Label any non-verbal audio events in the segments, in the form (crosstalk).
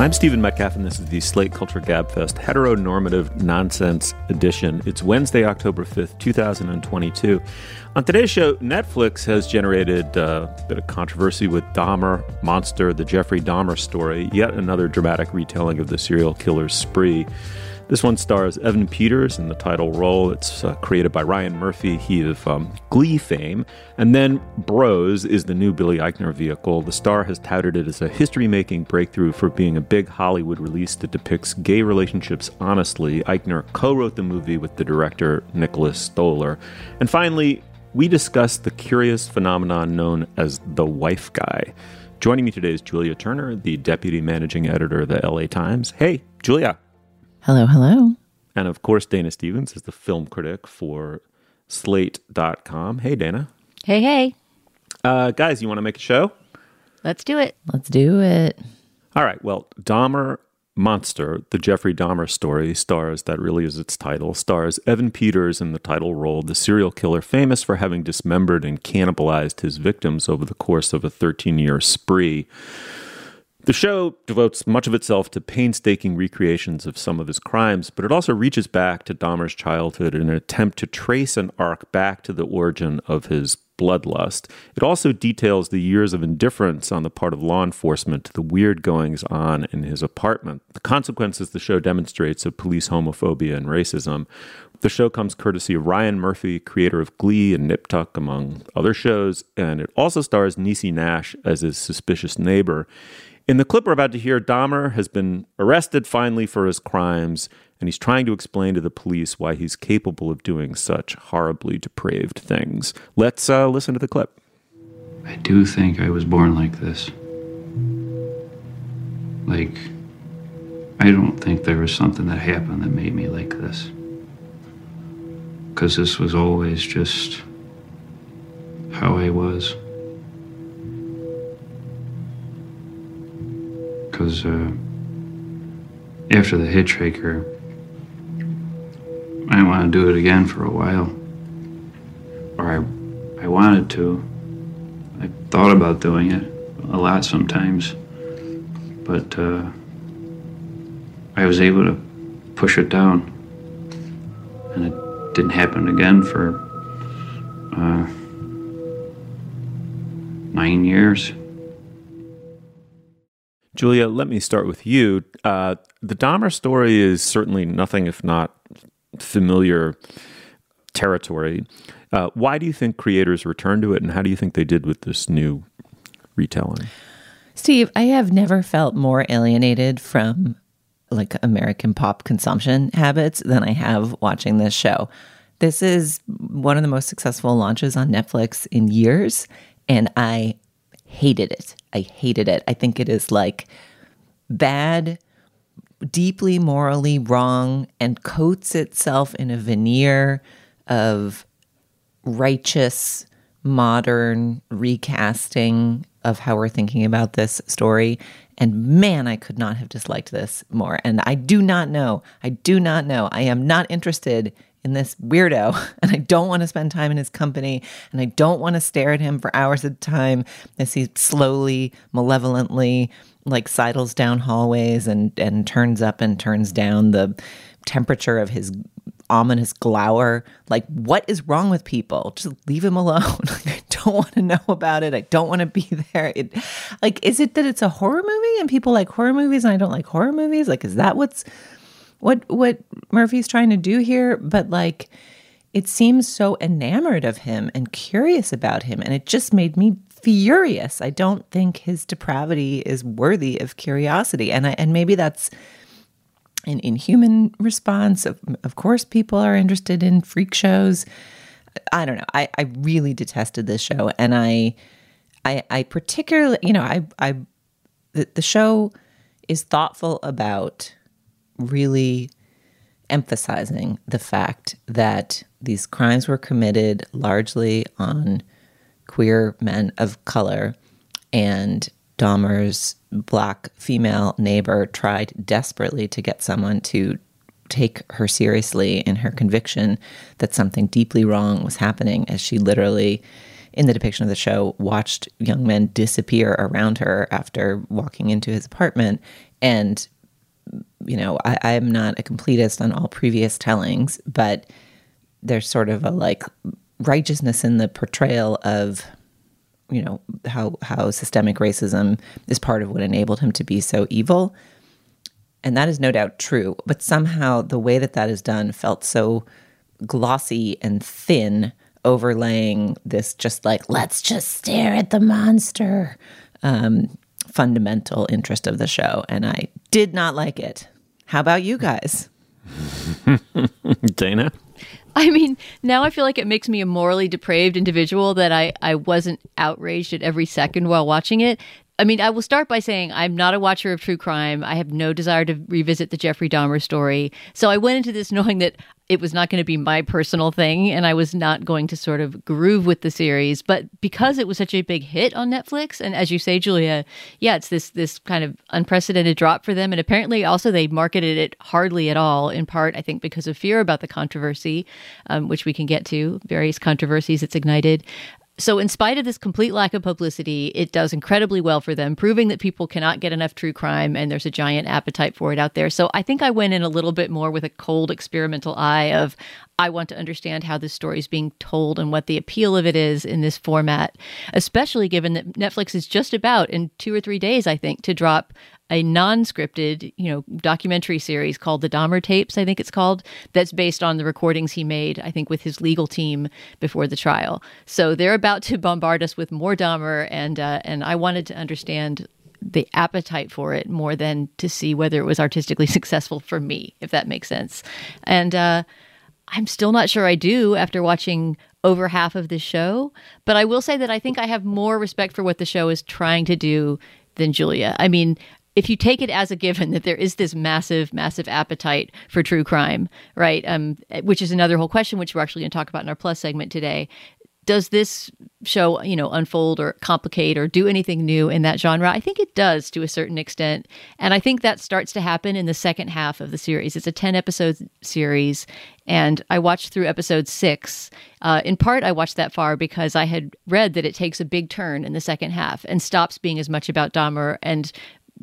I'm Stephen Metcalf, and this is the Slate Culture Gabfest heteronormative nonsense edition. It's Wednesday, October 5th, 2022. On today's show, Netflix has generated uh, a bit of controversy with Dahmer Monster, the Jeffrey Dahmer story, yet another dramatic retelling of the serial killer's spree. This one stars Evan Peters in the title role. It's uh, created by Ryan Murphy, he of um, Glee fame. And then Bros is the new Billy Eichner vehicle. The star has touted it as a history making breakthrough for being a big Hollywood release that depicts gay relationships honestly. Eichner co wrote the movie with the director Nicholas Stoller. And finally, we discuss the curious phenomenon known as the wife guy. Joining me today is Julia Turner, the deputy managing editor of the LA Times. Hey, Julia. Hello, hello. And of course, Dana Stevens is the film critic for Slate.com. Hey, Dana. Hey, hey. Uh, guys, you want to make a show? Let's do it. Let's do it. All right. Well, Dahmer Monster, the Jeffrey Dahmer story, stars, that really is its title, stars Evan Peters in the title role, the serial killer famous for having dismembered and cannibalized his victims over the course of a 13 year spree. The show devotes much of itself to painstaking recreations of some of his crimes, but it also reaches back to Dahmer's childhood in an attempt to trace an arc back to the origin of his bloodlust. It also details the years of indifference on the part of law enforcement to the weird goings on in his apartment, the consequences the show demonstrates of police homophobia and racism. The show comes courtesy of Ryan Murphy, creator of Glee and Nip Tuck, among other shows, and it also stars Niecy Nash as his suspicious neighbor. In the clip we're about to hear, Dahmer has been arrested finally for his crimes, and he's trying to explain to the police why he's capable of doing such horribly depraved things. Let's uh, listen to the clip. I do think I was born like this. Like, I don't think there was something that happened that made me like this. Because this was always just how I was. Because uh, after the hitchhiker, I didn't want to do it again for a while. Or I, I wanted to. I thought about doing it a lot sometimes, but uh, I was able to push it down, and it didn't happen again for uh, nine years. Julia, let me start with you. Uh, the Dahmer story is certainly nothing if not familiar territory. Uh, why do you think creators return to it, and how do you think they did with this new retelling? Steve, I have never felt more alienated from like American pop consumption habits than I have watching this show. This is one of the most successful launches on Netflix in years, and I hated it. I hated it. I think it is like bad, deeply morally wrong, and coats itself in a veneer of righteous, modern recasting of how we're thinking about this story. And man, I could not have disliked this more. And I do not know. I do not know. I am not interested in this weirdo (laughs) and I don't want to spend time in his company and I don't want to stare at him for hours at a time as he slowly, malevolently like sidles down hallways and and turns up and turns down the temperature of his ominous glower. Like, what is wrong with people? Just leave him alone. (laughs) I don't want to know about it. I don't want to be (laughs) there. It, like, is it that it's a horror movie and people like horror movies and I don't like horror movies? Like, is that what's what what Murphy's trying to do here, but like it seems so enamored of him and curious about him and it just made me furious. I don't think his depravity is worthy of curiosity. And I, and maybe that's an inhuman response. Of, of course people are interested in freak shows. I don't know. I, I really detested this show and I I I particularly, you know, I I the, the show is thoughtful about really emphasizing the fact that these crimes were committed largely on queer men of color and Dahmer's black female neighbor tried desperately to get someone to take her seriously in her conviction that something deeply wrong was happening as she literally in the depiction of the show watched young men disappear around her after walking into his apartment and you know I, i'm not a completist on all previous tellings but there's sort of a like righteousness in the portrayal of you know how how systemic racism is part of what enabled him to be so evil. And that is no doubt true but somehow the way that that is done felt so glossy and thin overlaying this just like let's just stare at the monster. Um, fundamental interest of the show and i did not like it how about you guys (laughs) Dana? I mean, now I feel like it makes me a morally depraved individual that I, I wasn't outraged at every second while watching it. I mean, I will start by saying I'm not a watcher of true crime. I have no desire to revisit the Jeffrey Dahmer story. So I went into this (laughs) knowing that it was not going to be my personal thing and I was not going to sort of groove with the series. But because it was such a big hit on Netflix, and as you say, Julia, yeah, it's this this kind of unprecedented drop for them. And apparently also they marketed it hardly at all, in part, I think, because of fear about the controversy, um, which we can get to, various controversies it's ignited. So, in spite of this complete lack of publicity, it does incredibly well for them, proving that people cannot get enough true crime and there's a giant appetite for it out there. So, I think I went in a little bit more with a cold experimental eye of I want to understand how this story is being told and what the appeal of it is in this format, especially given that Netflix is just about in two or three days, I think, to drop a non-scripted, you know, documentary series called The Dahmer Tapes, I think it's called, that's based on the recordings he made, I think, with his legal team before the trial. So they're about to bombard us with more Dahmer, and uh, and I wanted to understand the appetite for it more than to see whether it was artistically (laughs) successful for me, if that makes sense. And uh, I'm still not sure I do after watching over half of the show, but I will say that I think I have more respect for what the show is trying to do than Julia. I mean, if you take it as a given that there is this massive, massive appetite for true crime, right? Um, which is another whole question, which we're actually going to talk about in our plus segment today does this show you know unfold or complicate or do anything new in that genre i think it does to a certain extent and i think that starts to happen in the second half of the series it's a 10 episode series and i watched through episode six. Uh, in part i watched that far because i had read that it takes a big turn in the second half and stops being as much about dahmer and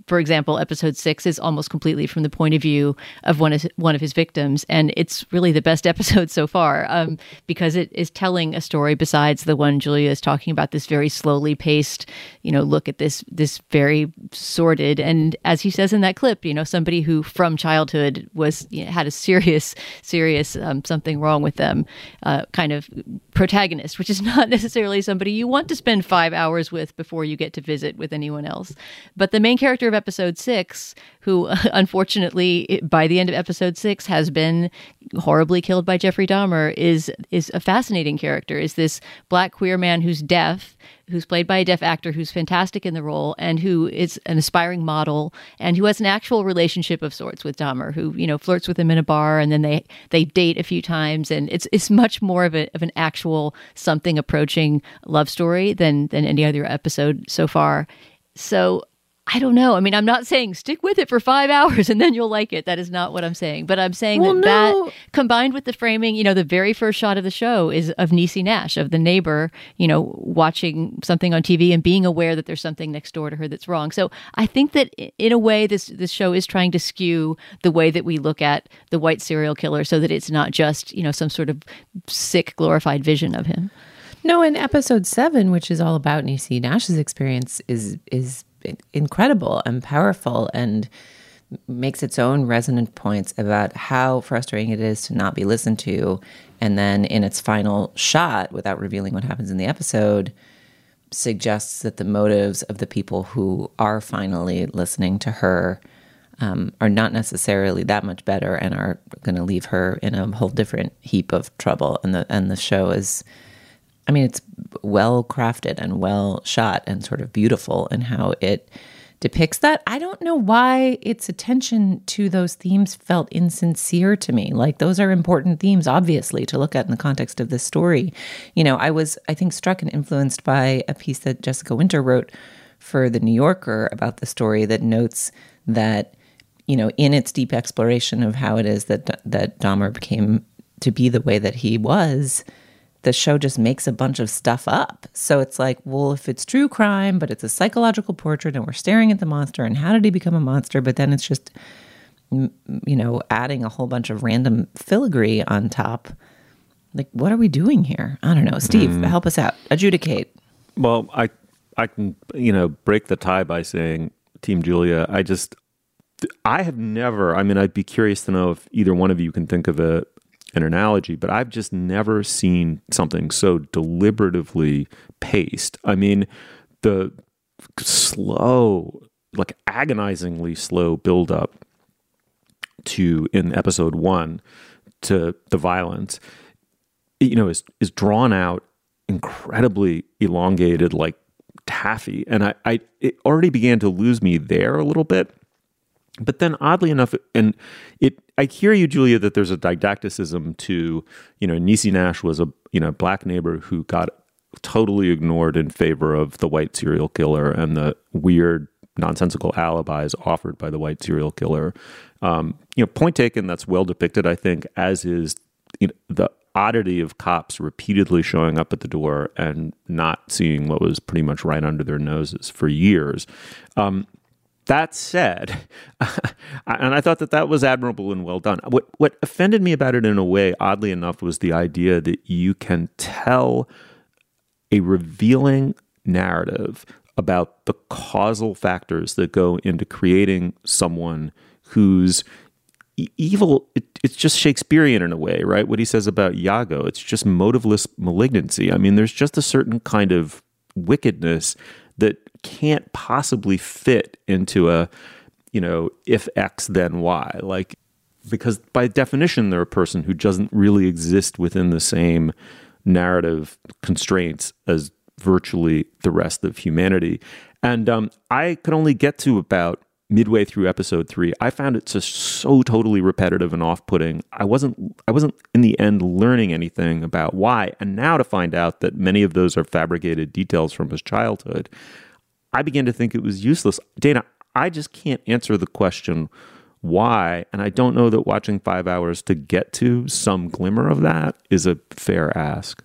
for example, episode six is almost completely from the point of view of one of one of his victims, and it's really the best (laughs) episode so far um, because it is telling a story besides the one Julia is talking about. This very slowly paced, you know, look at this this very sordid, and as he says in that clip, you know, somebody who from childhood was you know, had a serious serious um, something wrong with them, uh, kind of protagonist, which is (laughs) not necessarily somebody you want to spend five hours with before you get to visit with anyone else, but the main character of episode six, who (laughs) unfortunately by the end of episode six has been horribly killed by Jeffrey Dahmer, is is a fascinating character. Is this black queer man who's deaf, who's played by a deaf actor who's fantastic in the role, and who is an aspiring model, and who has an actual relationship of sorts with Dahmer, who you know flirts with him in a bar, and then they they date a few times, and it's it's much more of a of an actual something approaching love story than than any other episode so far. So I don't know. I mean, I'm not saying stick with it for five (laughs) hours and then you'll like it. That is not what I'm saying. But I'm saying Well, that no. that combined with the framing, you know, the very first shot of the show is of Niecy Nash, of the neighbor, you know, watching something on TV and being aware that there's something next door to her that's wrong. So I think that in a way, this this show is trying to skew the way that we look at the white serial killer, so that it's not just you know some sort of sick glorified vision of him. No, in episode seven, which is all about Niecy Nash's experience, is is incredible and powerful and makes its own resonant points about how frustrating it is to not be listened to. And then in its final shot, without revealing what happens in the episode, suggests that the motives of the people who are finally listening to her um, are not necessarily that much better and are going to leave her in a whole different heap of trouble. And the and the show is, I mean, it's well crafted and well shot and sort of beautiful in how it depicts that. I don't know why its attention to those themes felt insincere to me. Like those are important themes, obviously, to look at in the context of this story. You know, I was, I think, struck and influenced by a piece that Jessica Winter wrote for the New Yorker about the story that notes that you know in its deep exploration of how it is that that Dahmer became to be the way that he was, the show just makes a bunch of stuff up. So it's like, well, if it's true crime, but it's a psychological portrait and we're staring at the monster and how did he become a monster? But then it's just, you know, adding a whole bunch of random filigree on top. Like, what are we doing here? I don't know. Steve, mm. help us out. Adjudicate. Well, I, I can, you know, break the tie by saying, Team Julia, I just, I have never, I mean, I'd be curious to know if either one of you can think of a, an analogy, but I've just never seen something so deliberatively paced. I mean, the slow, like agonizingly slow build up to in episode one to the violence, you know, is is drawn out incredibly elongated, like taffy, and I, I it already began to lose me there a little bit. But then, oddly enough, and it, I hear you, Julia, that there's a didacticism to, you know, Niecy Nash was a, you know, black neighbor who got totally ignored in favor of the white serial killer and the weird, nonsensical alibis offered by the white serial killer. Um, you know, point taken. That's well depicted, I think, as is you know, the oddity of cops repeatedly showing up at the door and not seeing what was pretty much right under their noses for years. Um, that said, (laughs) and I thought that that was admirable and well done. What what offended me about it in a way, oddly enough, was the idea that you can tell a revealing narrative about the causal factors that go into creating someone who's evil. It, it's just shakespearean in a way right? What he says about iago it's just motiveless malignancy. I mean there's just a certain kind of wickedness can't possibly fit into a, you know, if X then Y. Like, because by definition, they're a person who doesn't really exist within the same narrative constraints as virtually the rest of humanity. And um, I could only get to about midway through episode three, I found it just so totally repetitive and off-putting. I wasn't I wasn't in the end learning anything about why. And now to find out that many of those are fabricated details from his childhood, I began to think it was useless. Dana, I just can't answer the question why, and I don't know that watching five hours to get to some glimmer of that is a fair ask.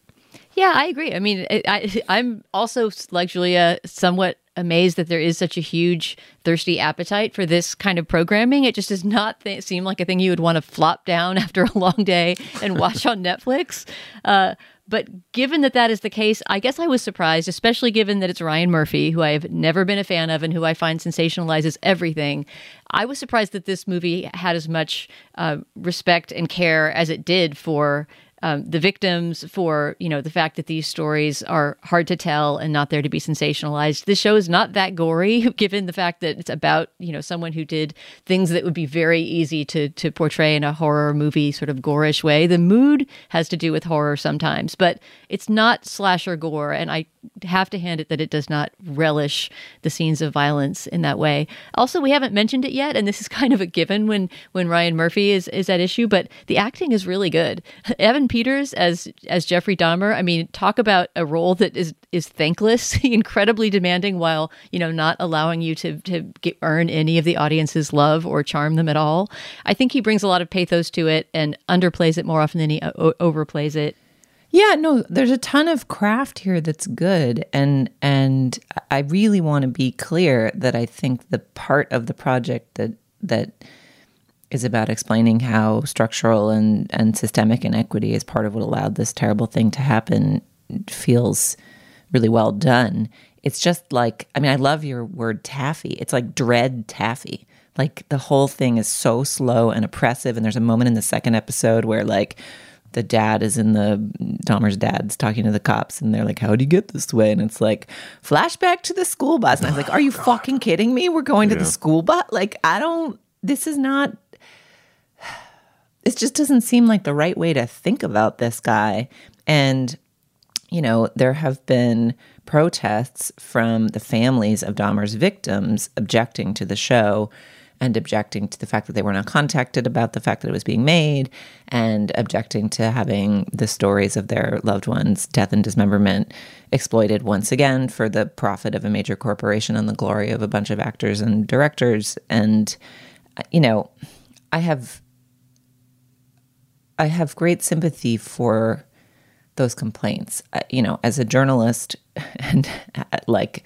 Yeah, I agree. I mean, I, I'm also like Julia, somewhat amazed that there is such a huge thirsty appetite for this kind of programming. It just does not th- seem like a thing you would want to flop down (laughs) after a long day and watch on Netflix. Uh, but given that that is the case, I guess I was surprised, especially given that it's Ryan Murphy, who I have never been a fan of and who I find sensationalizes everything. I was surprised that this movie had as much uh, respect and care as it did for um, the victims, for you know the fact that these stories are hard to tell and not there to be sensationalized. This show is not that gory, (laughs) given the fact that it's about you know someone who did things that would be very easy to to portray in a horror movie sort of gorish way. The mood has to do with horror sometimes, but it's not slasher gore, and I have to hand it that it does not relish the scenes of violence in that way. Also, we haven't mentioned it yet, and this is (laughs) kind of a given when when Ryan Murphy is is at issue, but the acting is really good. (laughs) Evan Peters as as Jeffrey Dahmer. I mean, talk about a role that is is thankless, (laughs) incredibly demanding, while you know not allowing you to to get, earn any of the audience's love or charm them at all. I think he brings a lot of pathos to it and underplays it more often than he o- overplays it. Yeah, no, there's a ton of craft here that's good and and I really want to be clear that I think the part of the project that that is about explaining how structural and, and systemic inequity is part of what allowed this terrible thing to happen feels really well done. It's just like, I mean, I love your word taffy. It's like dread taffy. Like the whole thing is so slow and oppressive. And there's a moment in the second episode where, like, the dad is in the Dahmer's dad's talking to the cops, and they're like, "How do you get this way?" And it's like flashback to the school bus, and I was like, "Are you oh, fucking kidding me? We're going yeah. to the school bus? Like, I don't. This is not it just doesn't seem like the right way to think about this guy. And, you know, there have been protests from the families of Dahmer's victims objecting to the show. and objecting to the fact that they were not contacted about the fact that it was being made and objecting to having the stories of their loved ones death and dismemberment exploited once again for the profit of a major corporation and the glory of a bunch of actors and directors and you know i have i have great sympathy for those complaints you know as a journalist (laughs) and like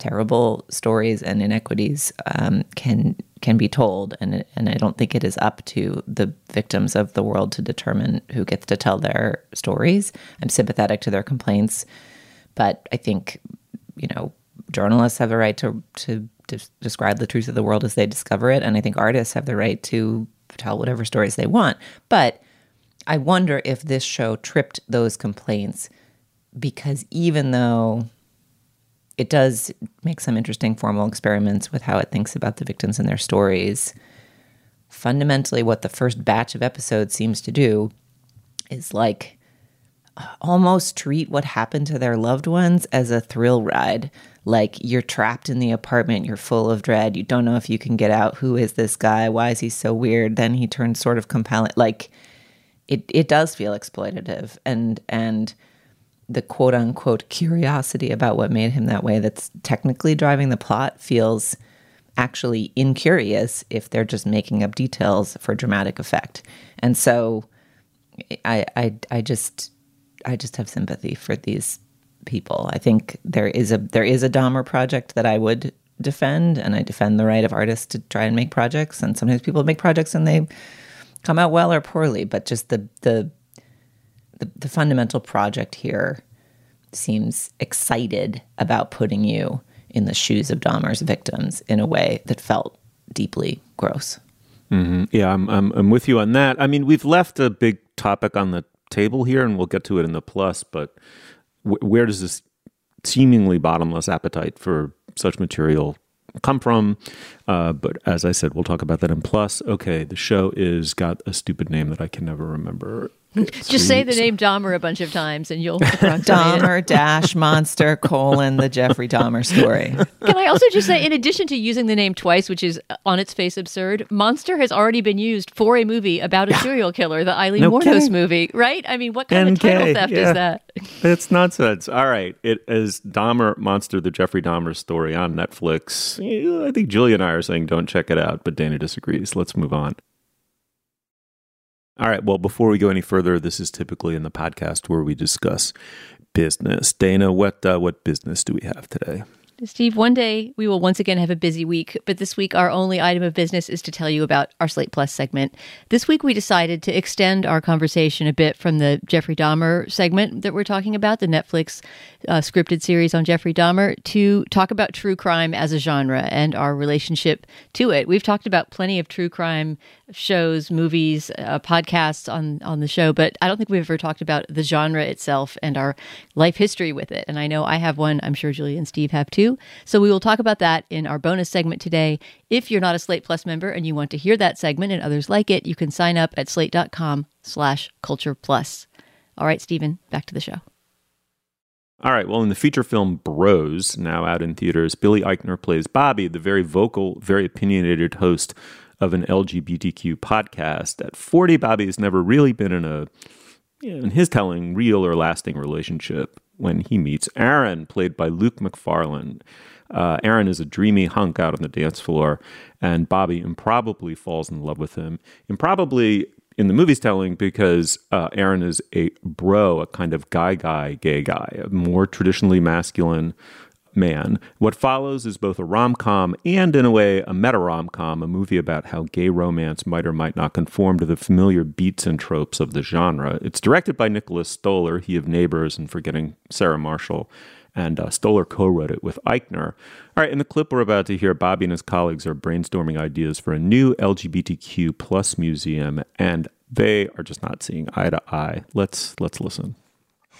terrible stories and inequities um, can can be told, and and I don't think it is up to the victims of the world to determine who gets to tell their stories. I'm sympathetic to their complaints, but I think you know journalists have a right to to, to describe the truth of the world as they discover it, and I think artists have the right to tell whatever stories they want. But I wonder if this show tripped those complaints because even though it does make some interesting formal experiments with how it thinks about the victims and their stories. Fundamentally, what the first batch of episodes seems to do is like uh, almost treat what happened to their loved ones as a thrill ride. Like you're trapped in the apartment, you're full of dread, you don't know if you can get out. Who is this guy? Why is he so weird? Then he turns sort of compelling. Like it, it does feel exploitative, and and the quote unquote curiosity about what made him that way that's technically driving the plot feels actually incurious if they're just making up details for dramatic effect. And so I I I just I just have sympathy for these people. I think there is a there is a Dahmer project that I would defend and I defend the right of artists to try and make projects and sometimes people make projects and they come out well or poorly, but just the the the, the fundamental project here seems excited about putting you in the shoes of Dahmer's victims in a way that felt deeply gross. Mm-hmm. Yeah, I'm, I'm, I'm with you on that. I mean, we've left a big topic on the table here, and we'll get to it in the plus. But w- where does this seemingly bottomless appetite for such material come from? Uh, but as I said, we'll talk about that in plus. Okay, the show is got a stupid name that I can never remember. Just say the name Dahmer a bunch of times and you'll (laughs) Dahmer dash monster colon the Jeffrey Dahmer story. Can I also just say, in addition to using the name twice, which is uh, on its face absurd, monster has already been used for a movie about a serial killer, the Aileen no Wuornos movie, right? I mean, what kind NK, of title theft yeah. is that? It's nonsense. All right, it is Dahmer Monster, the Jeffrey Dahmer story on Netflix. I think Julia and I are saying don't check it out, but Dana disagrees. Let's move on. All right. Well, before we go any further, this is typically in the podcast where we discuss business. Dana, what uh, what business do we have today? Steve, one day we will once again have a busy week, but this week our only item of business is to tell you about our Slate Plus segment. This week we decided to extend our conversation a bit from the Jeffrey Dahmer segment that we're talking about, the Netflix uh, scripted series on Jeffrey Dahmer, to talk about true crime as a genre and our relationship to it. We've talked about plenty of true crime shows, movies, uh, podcasts on on the show, but I don't think we've ever talked about the genre itself and our life history with it. And I know I have one. I'm sure Julie and Steve have too. So we will talk about that in our bonus segment today. If you're not a Slate Plus member and you want to hear that segment and others like it, you can sign up at slate.com/slash culture plus. All right, Stephen, back to the show. All right. Well, in the feature film Bros, now out in theaters, Billy Eichner plays Bobby, the very vocal, very opinionated host of an LGBTQ podcast. At 40, Bobby has never really been in a, in his telling, real or lasting relationship when he meets Aaron, played by Luke Macfarlane. Uh, Aaron is a dreamy hunk out on the dance floor, and Bobby improbably falls in love with him. Improbably in the movie's telling because uh, Aaron is a bro, a kind of guy guy, gay guy, a more traditionally masculine Man. What follows is both a rom com and, in a way, a meta rom com, a movie about how gay romance might or might not conform to the familiar beats and tropes of the genre. It's directed by Nicholas Stoller, he of Neighbors and Forgetting Sarah Marshall, and uh, Stoller co wrote it with Eichner. All right, in the clip we're about to hear, Bobby and his colleagues are brainstorming ideas for a new LGBTQ plus museum, and they are just not seeing eye to eye. Let's let's listen.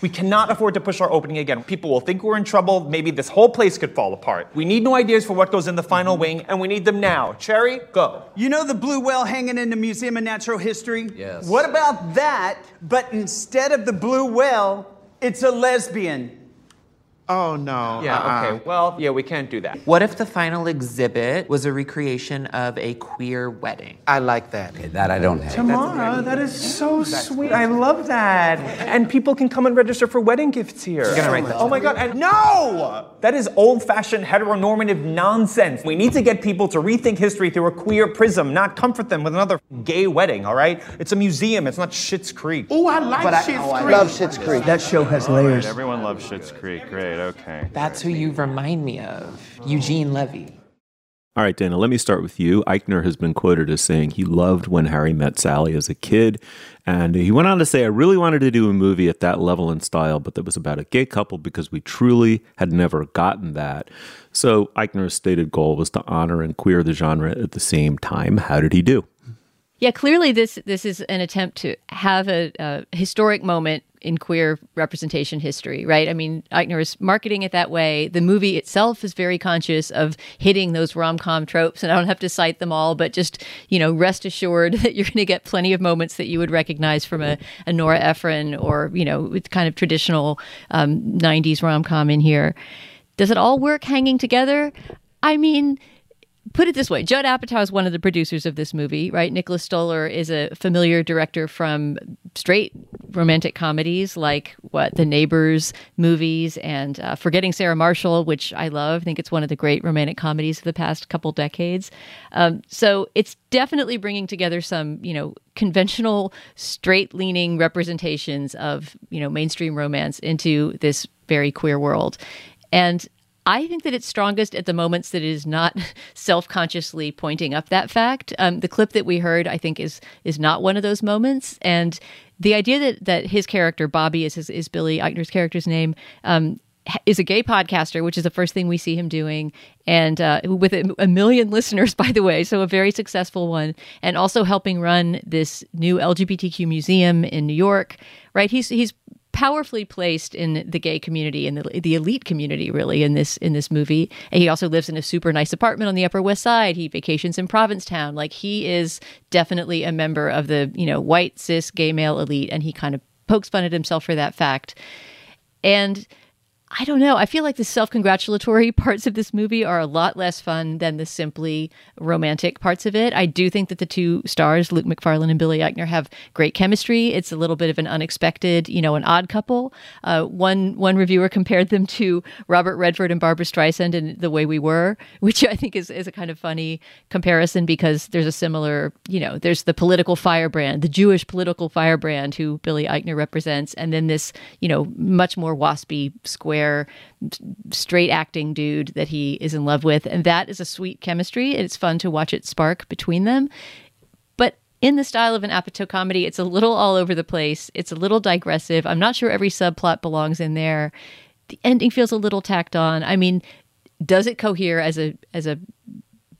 We cannot afford to push our opening again. People will think we're in trouble. Maybe this whole place could fall apart. We need new ideas for what goes in the final wing, and we need them now. Cherry, go. You know the blue whale hanging in the Museum of Natural History? Yes. What about that, but instead of the blue whale, it's a lesbian? Oh no. Yeah, uh-uh. okay. Well, yeah, we can't do that. What if the final exhibit was a recreation of a queer wedding? I like that. That I don't have. Tamara, that is so sweet. I love that. And people can come and register for wedding gifts here. You're gonna write that Oh my god, and no! That is old-fashioned heteronormative nonsense. We need to get people to rethink history through a queer prism, not comfort them with another gay wedding, all right? It's a museum, it's not Schitt's Creek. Oh, I like But I- Schitt's oh, I Creek. love Schitt's Creek. That show has layers. Everyone loves Schitt's Creek. Great, okay. That's who you remind me of. Eugene Levy. All right, Dana, let me start with you. Eichner has been quoted as saying he loved when Harry met Sally as a kid. And he went on to say, I really wanted to do a movie at that level and style, but that was about a gay couple because we truly had never gotten that. So Eichner's stated goal was to honor and queer the genre at the same time. How did he do? Yeah, clearly this this is an attempt to have a, a historic moment in queer representation history, right? I mean, Eichner is marketing it that way. The movie itself is very conscious of hitting those rom com tropes, and I don't have to cite them all, but just you know, rest assured (laughs) that you're going to get plenty of moments that you would recognize from a, a Nora Ephron or you know, kind of traditional um, '90s rom com in here. Does it all work hanging together? I mean put it this way Judd Apatow is one of the producers of this movie, right? Nicholas Stoller is a familiar director from straight romantic comedies like what the Neighbors movies and uh, Forgetting Sarah Marshall, which I love. I think it's one of the great romantic comedies of the past couple decades. Um, so it's definitely bringing together some, you know, conventional straight leaning representations of, you know, mainstream romance into this very queer world. And I think that it's strongest at the moments that it is not (laughs) self-consciously pointing up that fact. Um, the clip that we heard, I think, is is not one of those moments. And the idea that that his character Bobby is his, is Billy Eichner's character's name. Um, is a gay podcaster, which is the first thing we see him doing, and uh, with a, a million (laughs) listeners, by the way, so a very successful one, and also helping run this new LGBTQ museum in New York. Right? He's he's powerfully placed in the gay community in the, the elite community really in this in this movie. And he also lives in a super nice apartment on the upper west side. He vacations in provincetown. Like he is definitely a member of the you know white cis gay male elite and he kind of pokes fun at himself for that fact. And I don't know. I feel like the self congratulatory (laughs) parts of this movie are a lot less fun than the simply romantic parts of it. I do think that the two stars, Luke Macfarlane and Billy Eichner, have great chemistry. It's a little bit of an unexpected, you know, an odd couple. Uh, one one reviewer (laughs) compared them to Robert Redford and Barbra Streisand in The Way We Were, (laughs) which I think is, is a kind of funny comparison because there's a similar, you know, there's the political firebrand, the Jewish political firebrand who Billy Eichner represents, and then this, you know, much more waspy, square straight acting dude that he is in love with. And that is a sweet chemistry. It's fun to watch it spark between them. But in the style of an Apatow comedy it's a little all over the place. It's a little digressive. I'm not sure every subplot belongs in there. The ending feels a little tacked on. I mean does it cohere as a as a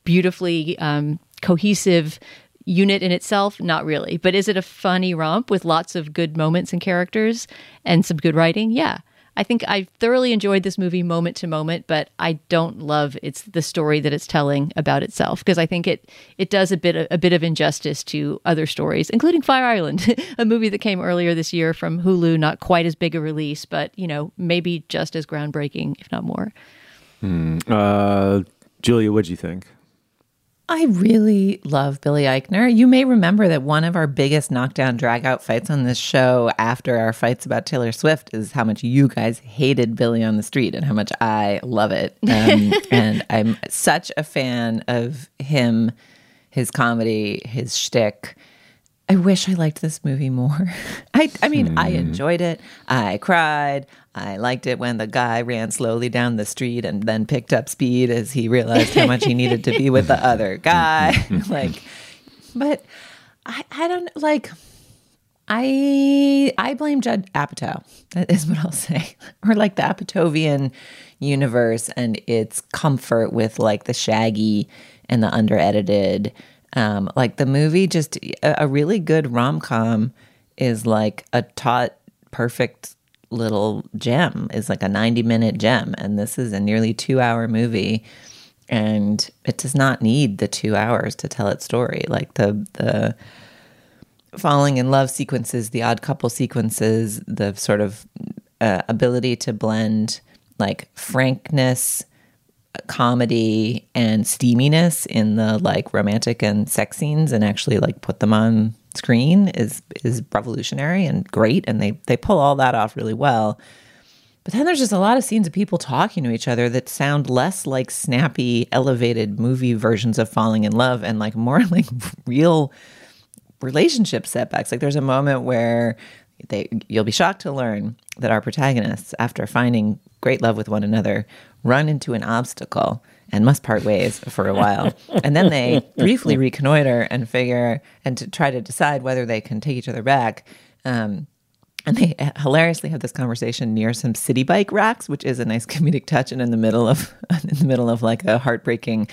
beautifully um, cohesive unit in itself? Not really. But is it a funny romp with lots of good moments and characters and some good writing? Yeah I think I thoroughly enjoyed this movie moment to moment, but I don't love it's the story that it's telling about itself because I think it it does a bit of, a bit of injustice to other stories, including Fire Island, (laughs) a movie that came earlier this year from Hulu, not quite as big a release, but you know maybe just as groundbreaking, if not more. Hmm. Uh, Julia, what do you think? I really love Billy Eichner. You may remember that one of our biggest knockdown dragout fights on this show after our fights about Taylor Swift is how much you guys hated Billy on the street and how much I love it. Um, (laughs) and I'm such a fan of him, his comedy, his shtick. I wish I liked this movie more. (laughs) I, I mean, I hmm. enjoyed it. I cried. I liked it when the guy ran slowly down the street and then picked up speed as he realized how much he needed to be with the other (laughs) mm-hmm. guy. (laughs) Mm-hmm. like, but I, I don't like. I I blame Judd Apatow. That is what I'll say, or like the Apatovian universe and its comfort with like the shaggy and the under edited. Um, like the movie, just a, a really good rom com is like a taut, perfect little gem. Is like a ninety minute gem, and this is a nearly two hour movie, and it does not need the two hours to tell its story. Like the the falling in love sequences, the odd couple sequences, the sort of uh, ability to blend like frankness, comedy, and steaminess in the like romantic and sex scenes and actually like put them on screen is is revolutionary and great and they they pull all that off really well. But then there's just a lot of scenes of people talking to each other that sound less like snappy, elevated movie versions of falling in love and like more (laughs) like real relationship setbacks. Like there's a moment where they you'll be shocked to learn that our protagonists, after finding great love with one another, run into an obstacle and must part ways for a while. (laughs) and then they briefly reconnoiter and figure and to try to decide whether they can take each other back. Um, and they hilariously have this conversation near some city bike racks, which is a nice (laughs) comedic touch. And in the middle of (laughs) in the middle of like a heartbreaking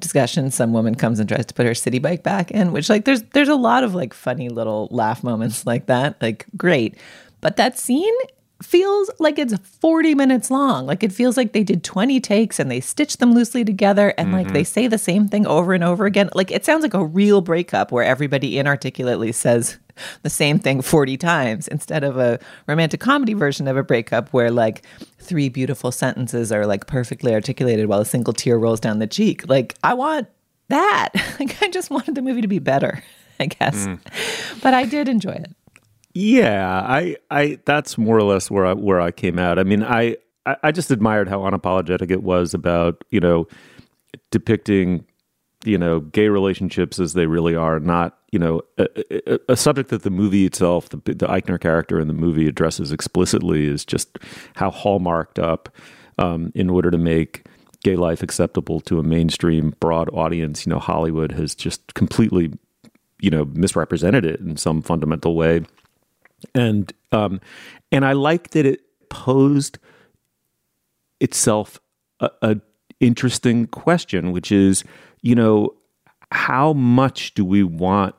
discussion, some woman comes and tries to put her city bike back in, which like there's there's a lot of like funny little laugh moments like that. Like great. But that scene feels like it's 40 minutes long. Like it feels like they did 20 takes and they stitched them loosely together and mm-hmm. like they say the same thing over and over again. Like it sounds like a real breakup where everybody inarticulately says the same thing 40 times instead of a romantic comedy version of a breakup where like three beautiful sentences are like perfectly articulated while a single tear rolls down the cheek. Like I want that. (laughs) Like I just wanted the movie to be better, I guess. Mm. But I did enjoy it. Yeah, I, I, that's more or less where I, where I came out. I mean, I, I just admired how unapologetic it was about, you know, depicting, you know, gay relationships as they really are, not, you know, a, a, a subject that the movie itself, the, the Eichner character in the movie addresses explicitly is just how hallmarked up um, in order to make gay life acceptable to a mainstream broad audience. You know, Hollywood has just completely, you know, misrepresented it in some fundamental way and um, and I like that it posed itself a, a interesting question, which is, you know, how much do we want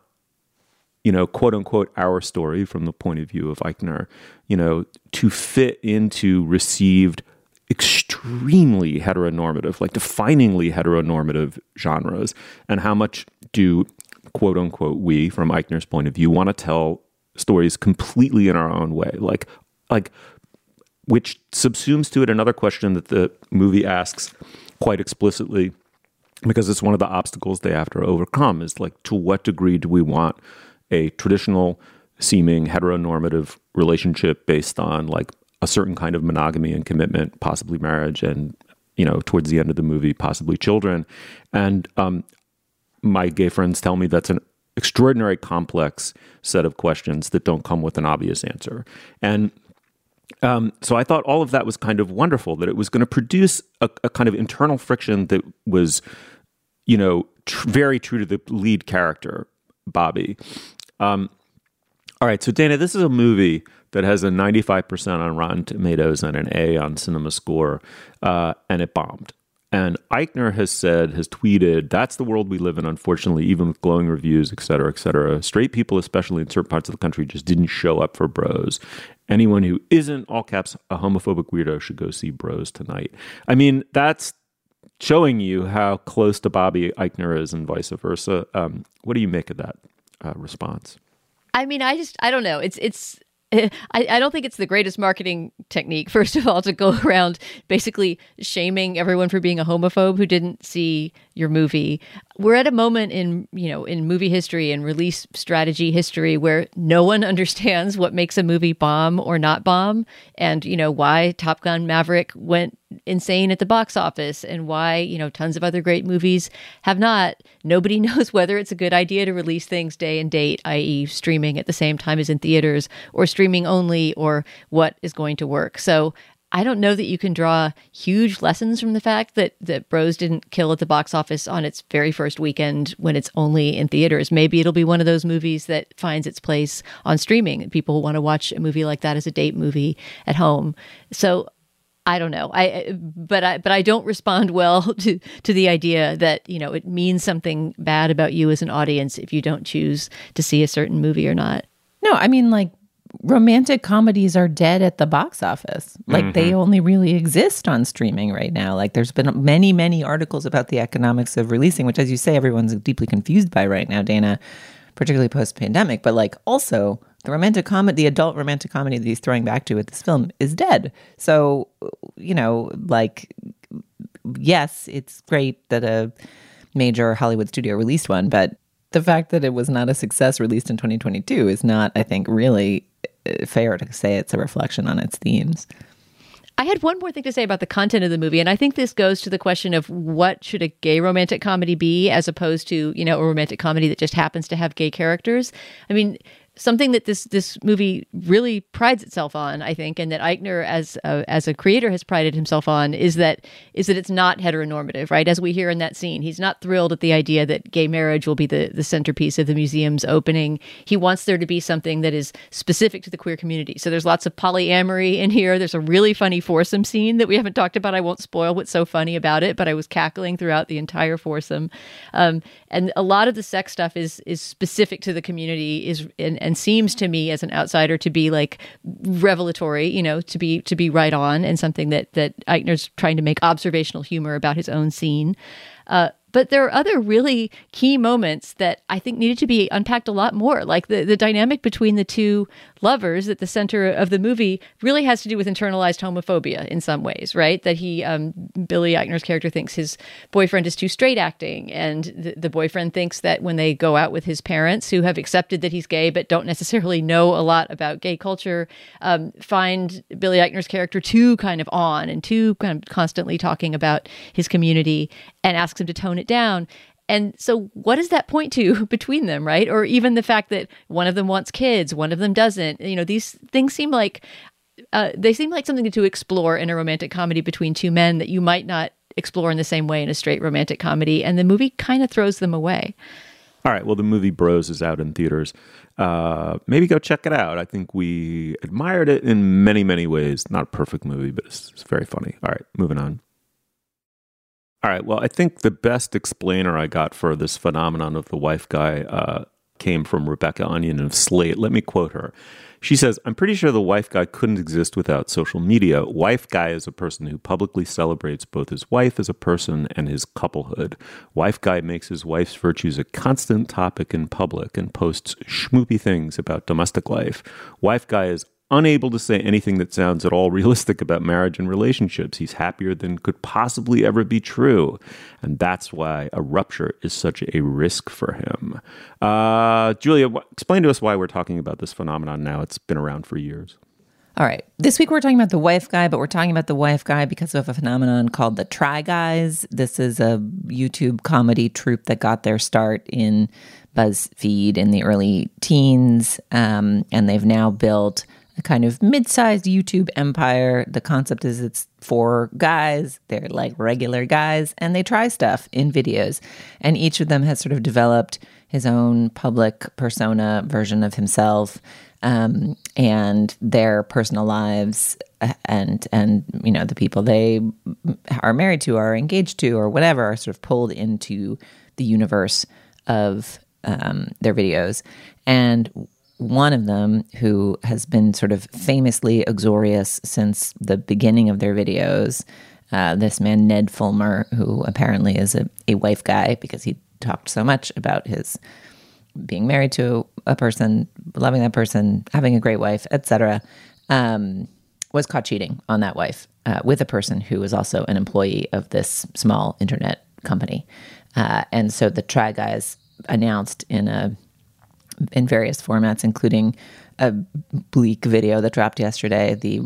you know, quote unquote, our story from the point of view of Eichner, you know, to fit into received extremely heteronormative, like definingly heteronormative genres, and how much do quote unquote we, from Eichner's point of view, want to tell stories completely in our own way, like like which subsumes to it another question that the movie asks quite explicitly because it's one of the obstacles they have to overcome is like to what degree do we want a traditional seeming heteronormative relationship based on like a certain kind of monogamy and commitment possibly marriage and you know towards the end of the movie possibly children? And um, my gay friends tell me that's an extraordinary complex set of questions that don't come with an obvious answer. And um, so I thought all of that was kind of wonderful, that it was going to produce a, a, kind of internal friction that was, you know, tr- very true to the lead character, Bobby. Um, all right, so Dana, this is a movie that has a 95% on Rotten Tomatoes and an A on Cinema Score, uh, and it bombed. And Eichner has said, has tweeted, that's the world we live in, unfortunately, even with glowing reviews, et cetera, et cetera. Straight people, especially in certain parts of the country, just didn't show up for bros. Anyone who isn't, all caps, a homophobic weirdo should go see bros tonight. I mean, that's showing you how close to Bobby Eichner is and vice versa. Um, what do you make of that uh, response? I mean, I just, I don't know. It's, it's, (laughs) I, I don't think it's the greatest marketing technique, first of all, to go (laughs) around basically shaming everyone for being a homophobe who didn't see your movie. We're at a moment in, you know, in movie history and release strategy history where no one (laughs) understands what makes a movie bomb or not bomb and, you know, why Top Gun Maverick went insane at the box office and why, you know, tons of other great movies have not. Nobody (laughs) knows whether it's a good idea to release things day and date, i.e., streaming at the same time as in theaters or streaming only or what is going to work. So I don't know that you can draw huge lessons from the fact that that Bros didn't kill at the box office on its very first weekend when it's only in theaters. Maybe it'll be one of those movies that finds its place on streaming. People want to watch a movie like that as a date movie at home. So I don't know. I but I but I don't respond well (laughs) to to the idea that, you know, it means something bad about you as an audience if you don't choose to see a certain movie or not. No, I mean like romantic comedies are dead at the box office. Like mm-hmm. they only really exist on streaming right now. Like there's been many, many articles about the economics of releasing, which, as you say, everyone's deeply confused by right now, Dana, particularly post pandemic. But like also, the romantic comedy, the adult romantic comedy that he's throwing back to with this film is dead. So, you know, like, yes, it's great that a major Hollywood studio released one, but the fact that it was not a success released in 2022 is not, I think, really fair to say it's a reflection on its themes. I had one more thing to say about the content of the movie, and I think this goes to the question of what should a gay romantic comedy be as opposed to, you know, a romantic comedy that just happens to have gay characters. I mean, something that this this movie really prides itself on, I think, and that Eichner as a, as a creator has prided himself on is that is that it's not heteronormative, right? As we hear in that scene, he's not thrilled at the idea that gay marriage will be the the centerpiece of the museum's opening. He wants there to be something that is specific to the queer community. So there's lots of polyamory in here. There's a really funny foursome scene that we haven't talked about. I won't spoil what's so funny about it, but I was cackling throughout the entire foursome. Um, and a lot of the sex stuff is is specific to the community is and and seems to me as an outsider to be like revelatory, you know, to be to be right on and something that that Eichner's trying to make observational humor about his own scene. Uh, but there are other really key moments that I think needed to be unpacked a lot more. Like the, the dynamic between the two lovers at the center of the movie really has to do with internalized homophobia in some ways, right? That he, um, Billy Eichner's character thinks his boyfriend is too straight acting. And the, boyfriend thinks that when they go out with his parents, who have accepted that he's gay but don't necessarily know a lot about gay culture, um, find Billy Eichner's character too kind of on and too kind of constantly talking about his community and asks him to tone it down. And so, what does that point to (laughs) between them, right? Or even the fact that one of them wants kids, one of them doesn't. You know, these things seem like uh, they seem like something to explore in a romantic comedy between two men that you might not explore in the same way in a straight romantic comedy. And the movie kind of throws them away. All right. Well, the movie Bros is out in theaters. Uh, maybe go check it out. I think we admired it in many, many ways. Not a perfect movie, but it's, it's very funny. All right. Moving on. All right. Well, I think the best explainer I got for this phenomenon of the wife guy uh, came from Rebecca Onion of Slate. Let me quote her. She says, I'm pretty sure the wife guy couldn't exist without social media. Wife guy is a person who publicly celebrates both his wife as a person and his couplehood. Wife guy makes his wife's virtues a constant topic in public and posts schmoopy things about domestic life. Wife guy is unable to say anything that sounds at all realistic about marriage and relationships. He's happier than could possibly ever be true. And that's why a rupture is such a risk for him. Uh, Julia, explain to us why we're talking about this phenomenon now. It's been around for years. All right. This week we're talking about the wife guy, but we're talking about the wife guy because of a phenomenon called the Try Guys. This is a YouTube comedy troupe that got their start in BuzzFeed in the early teens, um, and they've now built a kind of mid-sized YouTube empire. The concept is it's four guys, they're like regular guys, and they try stuff in videos. And each of them has sort of developed his own public persona version of himself um, and their personal lives uh, and and you know the people they are married to or engaged to or whatever are sort of pulled into the universe of um, their videos and one of them who has been sort of famously uxorious since the beginning of their videos. Uh, this man, Ned Fulmer, who apparently is a, a wife guy because he talked so much about his being married to a person, loving that person, having a great wife, etc., um, was caught cheating on that wife uh, with a person who was also an employee of this small internet company. Uh, and so the Try Guys announced in a in various formats, including a bleak video that dropped yesterday, the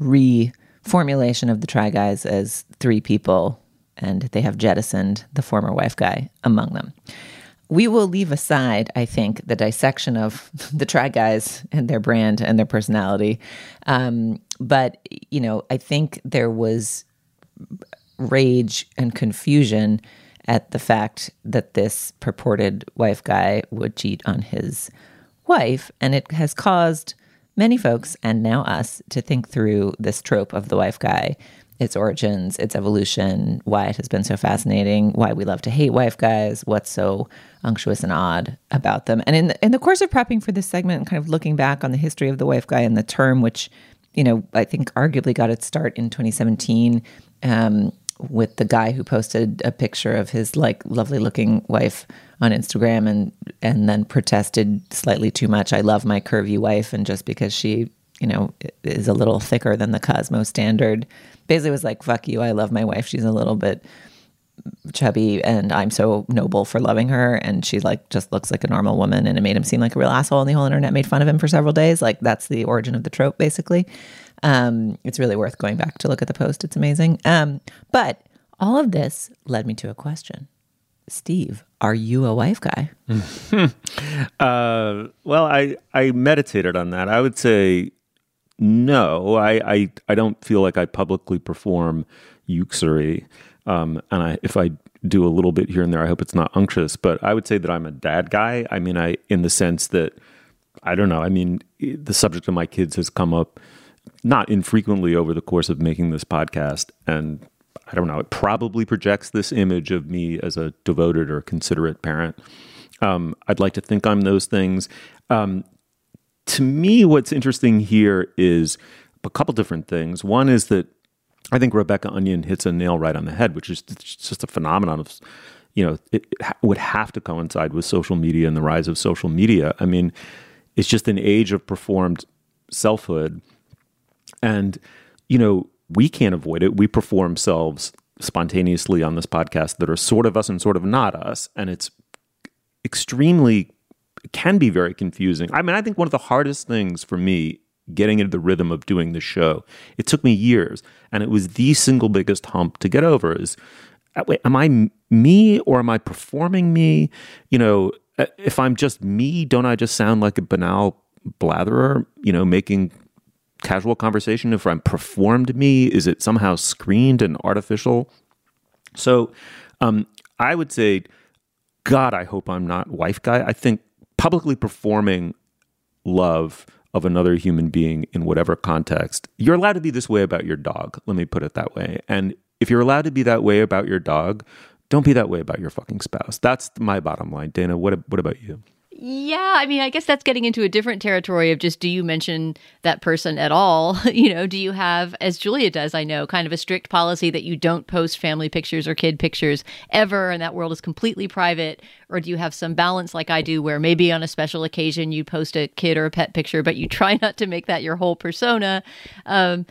reformulation of the Try Guys as three people, and they have jettisoned the former wife guy among them. We will leave aside, I think, the dissection of (laughs) the Try Guys and their brand and their personality. Um, but, you know, I think there was rage and confusion at the fact that this purported wife guy would cheat on his wife. And it has caused many folks, and now us, to think through this trope of the wife guy, its origins, its evolution, why it has been so fascinating, why we love to hate wife guys, what's so unctuous and odd about them. And in the, in the course of prepping for this segment and kind of looking back on the history of the wife guy and the term, which, you know, I think arguably got its start in 2017. Um, with the guy who posted a picture of his like lovely looking wife on Instagram and and then protested slightly too much. I love my curvy wife, and just because she you know is a little thicker than the Cosmo standard, basically was like fuck you. I love my wife. She's a little bit chubby and I'm so noble for loving her and she like just looks like a normal woman and it made him seem like a real asshole and the whole internet made fun of him for several days like that's the origin of the trope basically um, it's really worth going back to look at the post it's amazing um, but all of this led me to a question steve are you a wife guy (laughs) Uh, well, I I meditated on that. I would say no. I I, I don't feel like I publicly perform uxery. Um, and I if I do a little bit here and there, I hope it's not unctuous. But I would say that I'm a dad guy. I mean, I in the sense that I don't know. I mean, the subject of my kids has come up not infrequently over the course of making this podcast, and I don't know. It probably projects this image of me as a devoted or considerate parent. Um, I'd like to think I'm those things. Um, to me, what's interesting here is a couple different things. One is that I think Rebecca Onion hits a nail right on the head, which is just a phenomenon of, you know, it, it would have to coincide with social media and the rise of social media. I mean, it's just an age of performed selfhood. And, you know, we can't avoid it. We perform selves spontaneously on this podcast that are sort of us and sort of not us. And it's extremely can be very confusing. I mean, I think one of the hardest things for me getting into the rhythm of doing the show, it took me years, and it was the single biggest hump to get over. Is uh, wait, am I me or am I performing me? You know, uh, if I'm just me, don't I just sound like a banal blatherer? You know, making casual conversation. If I'm performed me, is it somehow screened and artificial? So, um, I would say God, I hope I'm not wife guy. I think publicly performing love of another human being in whatever context, you're allowed to be this way about your dog. Let me put it that way. And if you're allowed to be that way about your dog, don't be that way about your fucking spouse. That's my bottom line. Dana, what what about you? Yeah, I mean, I guess that's getting into a different territory of just do you mention that person at all? (laughs) you know, do you have, as Julia does, I know, kind of a strict policy that you don't post family pictures or kid pictures ever, and that world is completely private? Or do you have some balance like I do, where maybe on a special occasion you post a kid or a pet picture, but you try (laughs) not to make that your whole persona? Um,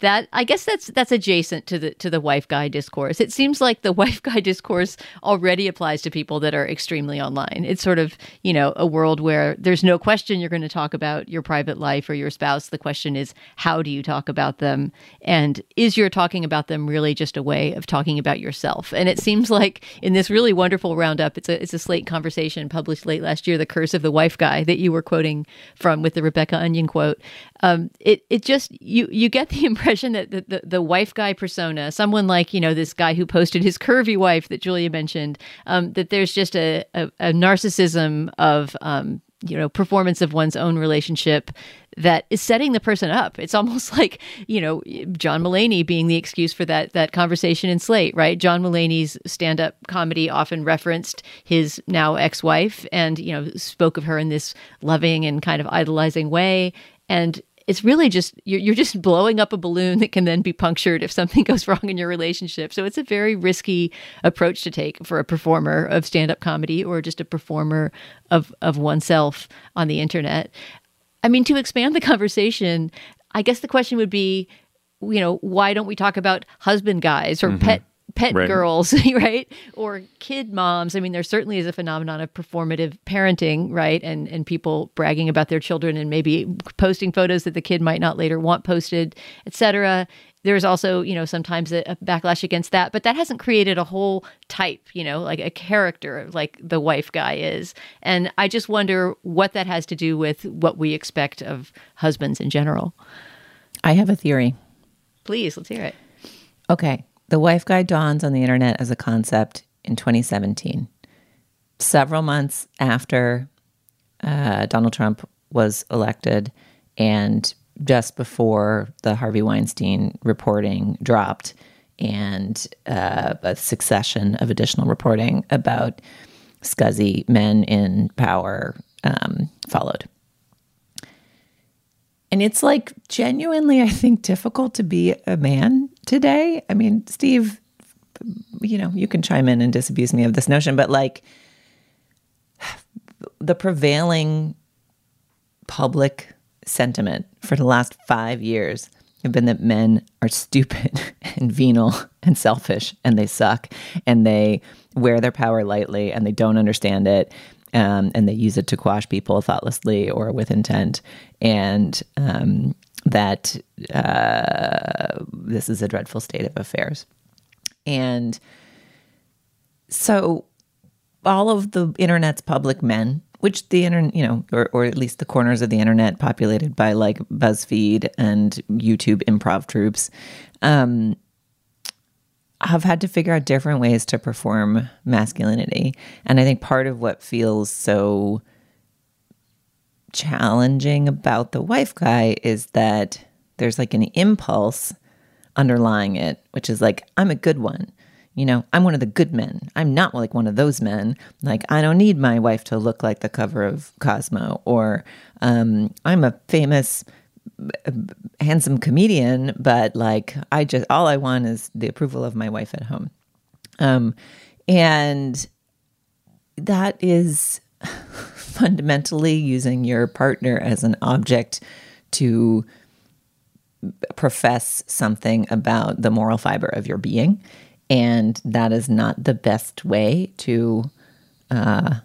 that I guess that's that's adjacent to the to the wife guy discourse. It seems like the (laughs) wife guy discourse already applies to people that are extremely online. It's sort of, you know, a world where there's no question you're going to talk about your private life or your spouse. The question is how do you talk about them and is your talking about them really just a way of talking about yourself? And it seems like in this really wonderful roundup, it's a it's a slate conversation published late last year, The Curse of the Wife Guy that you were quoting from with the Rebecca Onion quote. Um, it it just you you get the (laughs) impression that the, the, the, wife guy persona, someone like, you know, this guy who posted his curvy wife that Julia mentioned, um, that there's just a, a, a narcissism of, um, you know, performance of one's own relationship that is setting the person up. It's almost (laughs) like, you know, John Mulaney being the excuse for that that conversation in Slate, right? John Mulaney's stand-up comedy often referenced his now ex-wife and, you know, spoke of her in this loving and kind of idolizing way. And it's really just you're, you're just blowing up a balloon that can then be punctured if something (laughs) goes wrong in your relationship. So it's a very risky approach to take for a performer of stand-up comedy or just a performer of of oneself on the internet. I mean, to expand the (laughs) conversation, I guess the question would be, you know, why don't we talk about husband guys or mm-hmm. pet pet right. girls, (laughs) right? Or kid moms. I mean, there certainly is a phenomenon of performative parenting, right? And and people bragging about their children and maybe posting photos that the kid might not later want posted, etc. There's also, you know, sometimes a, a backlash against that, but that hasn't created a whole type, you know, like a character like the wife guy is. And I just wonder what that has to do with what we expect of husbands in general. I have a theory. Please, let's hear it. Okay. The wife guy dawns on the internet as a concept in 2017, several months after uh, Donald Trump was elected and just before the Harvey Weinstein reporting dropped and uh, a succession of additional reporting about scuzzy men in power um, followed. And it's like genuinely, I think, difficult to be a man today. I mean, Steve, you know, you can chime in and disabuse me of this notion, but like the prevailing public sentiment for the last five years have been that men are stupid (laughs) and venal and selfish and they suck and they wear their power lightly and they don't understand it um, and they use it to quash people thoughtlessly or with intent. And um, that uh, this is a dreadful state of affairs. And so all of the internet's public men which the internet, you know, or, or at least the corners of the internet populated by like BuzzFeed and YouTube improv troupes, um, have had to figure out different ways to perform masculinity. And I think part of what feels so challenging about the wife guy is that there's like an impulse underlying it, which is like, I'm a good one you know, I'm one of the good men. I'm not like one of those men. Like, I don't need my wife to look like the cover of Cosmo, or um, I'm a famous, handsome comedian, but like, I just, all I want is the approval of my wife at home. Um, and that is (laughs) fundamentally using your partner as an object to profess something about the moral fiber of your being and that is not the best way to uh,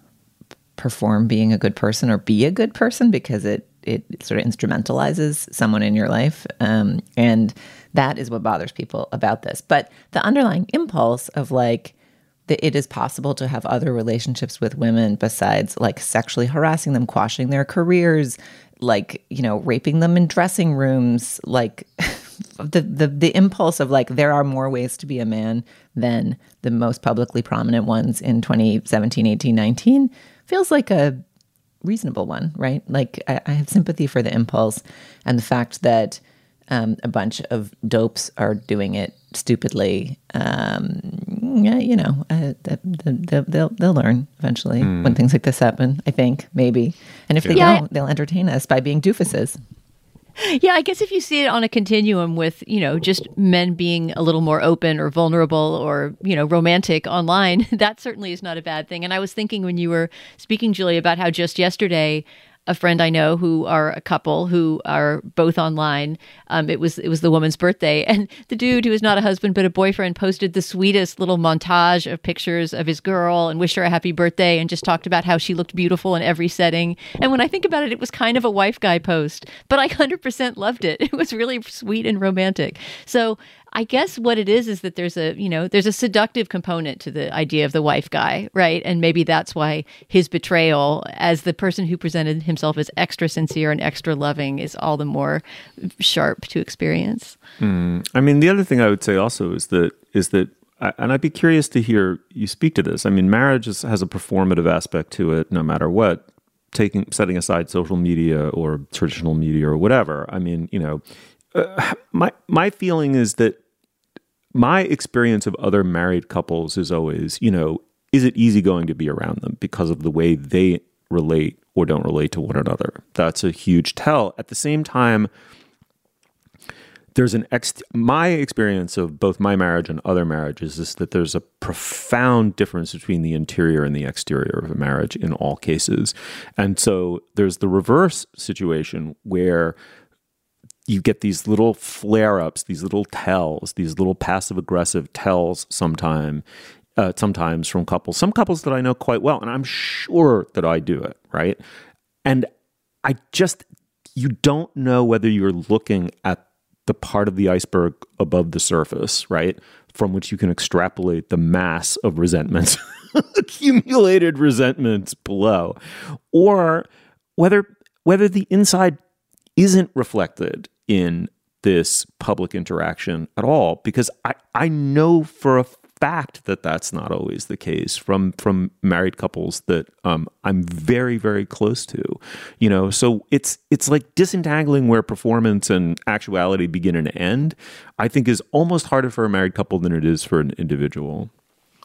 perform being a good person or be a good person because it it sort of instrumentalizes someone in your life um, and that is what bothers people about this. But the underlying impulse of like that it is possible to have other relationships with women besides like sexually harassing them quashing their careers like you know raping them in dressing rooms like (laughs) the, the the impulse of like there are more ways to be a man than the most publicly prominent ones in 2017 18 19 feels like a reasonable one right like i, I have sympathy for the impulse and the fact that um, a bunch of dopes are doing it stupidly um, yeah, you know uh, they'll, they'll, they'll learn eventually mm. when things like this happen i think maybe and if they yeah. don't they'll entertain us by being doofuses (laughs) yeah, I guess if you see it on a continuum with, you know, just men being a little more open or vulnerable or, you know, romantic online, (laughs) that certainly is not a bad thing. And I was thinking when you were speaking, Julie, about how just yesterday a friend I know who are a couple who are both online. Um, it was it was the woman's birthday, and the dude who is not a husband but a boyfriend posted the sweetest little montage of pictures of his girl and wished her a happy birthday and just talked about how she looked beautiful in every setting. And when I think about it, it was kind of a wife guy post, but I hundred percent loved it. (laughs) It was really sweet and romantic. So I guess what it is is that there's a, you know, there's a seductive component to the idea of the wife guy, right? And maybe that's why his betrayal as the person who presented himself as extra sincere and extra loving is all the more sharp to experience. Mm. I mean, the other thing I would say also is that is that and I'd be curious to hear you speak to this. I mean, marriage is, has a performative aspect to it, no matter what. Taking setting aside social media or traditional media or whatever. I mean, you know, uh, my my feeling is that my experience of other married couples is always, you know, is it easy going to be around them because of the way they relate or don't relate to one another? That's a huge tell. At the same time, there's an ex my experience of both my marriage and other marriages is that there's a profound difference between the interior and the exterior of a marriage in all cases. And so there's the reverse situation where you get these little flare ups, these little tells, these little passive aggressive tells sometime, uh, sometimes from couples, some couples that I know quite well, and I'm sure that I do it, right? And I just, you don't know whether you're looking at the part of the iceberg above the surface, right? From which you can extrapolate the mass of resentments, (laughs) accumulated resentments below, or whether whether the inside isn't reflected in this public interaction at all because I, I know for a fact that that's not always the case from from married couples that um, I'm very very close to you know so it's it's like disentangling where performance and actuality begin and end I think is almost harder for a married couple than it is for an individual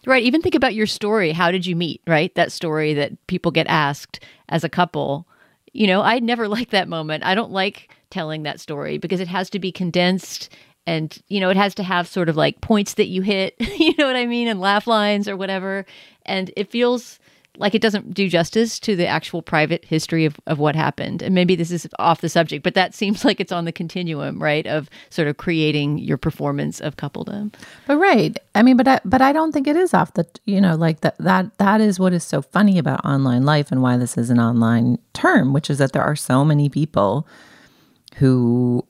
Right. Even think about your story. How did you meet? Right. That story that people get asked as a couple. You know, I never (laughs) like that moment. I don't like telling that story because it has to be condensed and you know it has to have sort of like points that you hit (laughs) you know what i mean and laugh lines or whatever. And it feels like it doesn't do justice to the actual private history of, of what happened. And maybe this is off the subject but that seems (laughs) like it's on the continuum right of sort of creating your performance of coupledom. But right. I mean, but I, but I don't think it is off the you know like that that that is what is so funny about online life and why this is an online term, which is that there are so many people who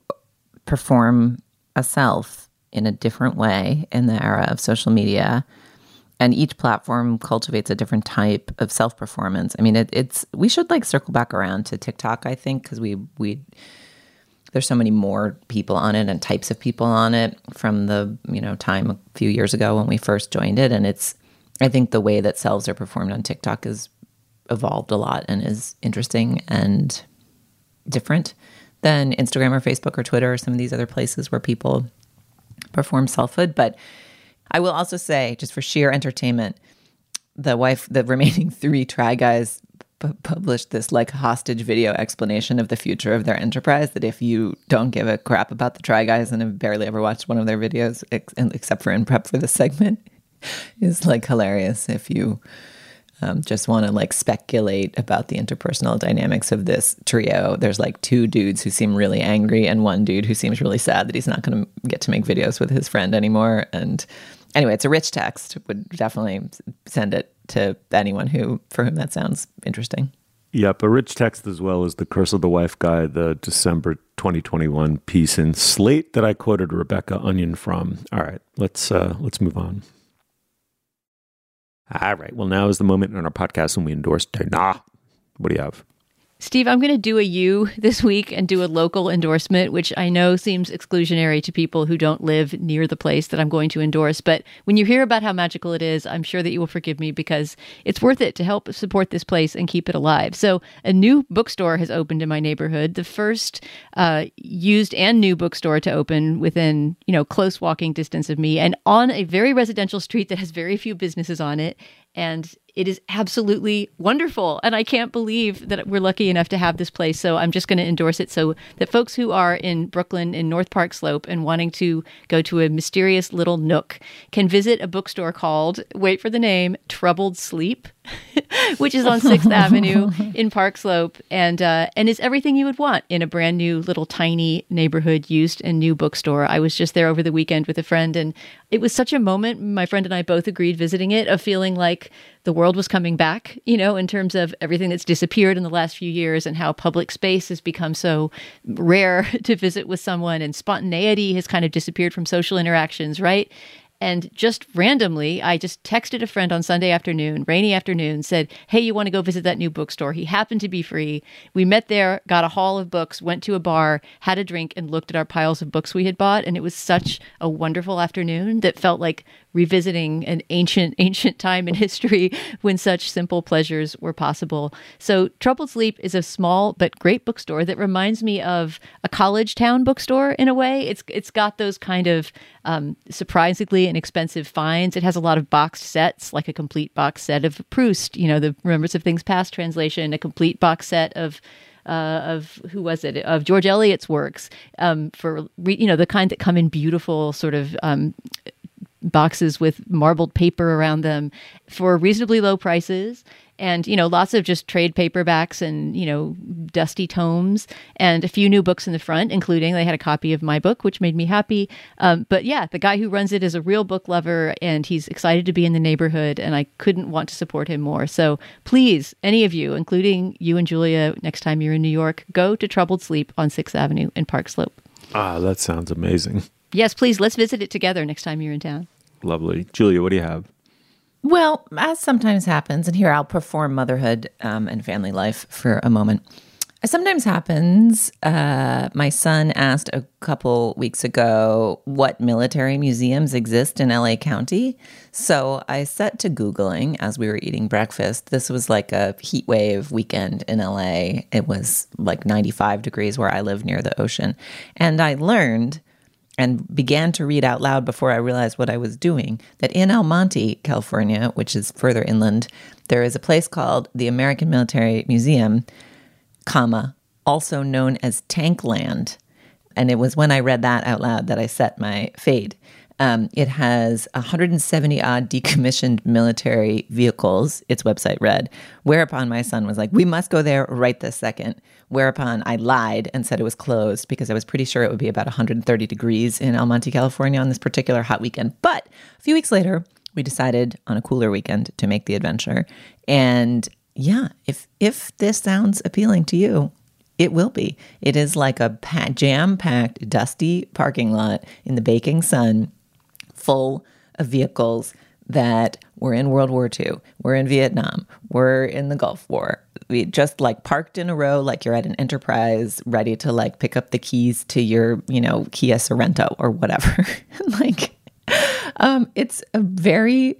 perform a self in a different way in the era of social media. And each platform cultivates a different type of self performance. I mean, it, it's we should like circle back around to TikTok, I think, because we we there's so many more people on it and types of people on it from the you know time a few years ago when we first joined it and it's i think the way that selves are performed on tiktok has evolved a lot and is interesting and different than instagram or facebook or twitter or some of these other places where people perform selfhood. But i will also say just for sheer entertainment the wife the (laughs) remaining three try guys pu- published this like hostage video explanation of the future of their enterprise that if you don't give a crap about the try guys and have barely ever watched one of their videos ex- except for in prep for this segment (laughs) is like hilarious if you um, just want to like speculate about the interpersonal dynamics of this trio. There's like two dudes who seem really angry and one dude who seems really sad that he's not going to get to make videos with his friend anymore. And anyway, it's a rich text. Would definitely send it to anyone who for whom that sounds interesting. Yep, a rich text as well as the Curse of the Wife guy, the December 2021 piece in Slate that I quoted Rebecca Onion from. All right, let's uh, let's move on. All right, well now is the moment in our podcast when we endorse Dana. What do you have? Steve, I'm going to do a you this week and do a local endorsement, which I know seems exclusionary to people who don't live near the place that I'm going to endorse. But when you hear about how magical it is, I'm sure that you will forgive me because it's worth it to help support this place and keep it alive. So, a new bookstore has opened in my neighborhood, the first uh, used and new bookstore to open within, you know, close walking distance of me and on a very residential street that has very few businesses on it. And it is absolutely wonderful. And I can't believe that we're lucky enough to have this place. So I'm just going to endorse it so that folks who are in Brooklyn in North Park Slope and wanting to go to a mysterious little nook can visit a bookstore called, wait for the name, Troubled Sleep. (laughs) which is on Sixth (laughs) Avenue (laughs) in Park Slope, and uh, and is everything you would want in a brand new little tiny neighborhood used and new bookstore. I was just there over the weekend with a friend, and it was such a moment. My friend and I both agreed visiting it of feeling like the world was coming back. You know, in terms of everything that's disappeared in the last few years, and how public space has become so rare to visit with someone, and spontaneity has kind of disappeared from social interactions, right? And just randomly, I just texted a friend on Sunday afternoon, rainy afternoon, said, Hey, you want to go visit that new bookstore? He happened to be free. We met there, got a haul of books, went to a bar, had a drink, and looked at our piles of books we had bought. And it was such a wonderful afternoon that felt like revisiting an ancient, (laughs) ancient time in history when such simple pleasures were possible. So, Troubled Sleep is a small but great bookstore that reminds me of a college town bookstore in a way. It's it's got those kind of um, surprisingly inexpensive finds. It has a lot of boxed sets, like a complete box set of Proust, you know, the Remembrance of Things Past translation, a complete box set of uh, of who was it of George Eliot's works um, for you know the kind that come in beautiful sort of um, boxes with marbled paper around them for reasonably low prices. And you know lots of just trade paperbacks and you know dusty tomes and a few new books in the front including they had a copy of my book which made me happy. Um, but yeah the guy who runs it is a real book lover and he's excited to be in the neighborhood and i couldn't want to support him more. So please any of you including you and julia next time you're in new york go to troubled sleep on sixth avenue in park slope. Ah, that sounds amazing. Yes please let's visit it together next time you're in town Lovely. Julia, what do you have? Well, as sometimes happens, and here I'll perform motherhood um, and family life for a moment. As sometimes happens, uh, my son asked a couple weeks ago what military museums exist in LA County. So I set to Googling as we were eating breakfast. This was like a heat wave weekend in LA. It was like 95 degrees where I live near the ocean. And I learned and began to read out loud before I realized what I was doing that in El Monte, California, which is further inland, there is a place called the American Military Museum, comma, also known as Tankland. And it was when I read that out loud that I set my fade. Um, it has 170 odd decommissioned military vehicles, its website read. Whereupon my son was like, We must go there right this second. Whereupon I lied and said it was closed because I was pretty sure it would be about 130 degrees in El Monte, California on this particular hot weekend. But a few weeks later, we decided on a cooler weekend to make the adventure. And yeah, if if this sounds appealing to you, it will be. It is like a jam-packed, dusty parking lot in the baking sun, full of vehicles that were in World War II, we're in Vietnam, we're in the Gulf War. We just like parked in a row, like you're at an enterprise, ready to like pick up the keys to your, you know, Kia Sorento or whatever. (laughs) like, um, it's a very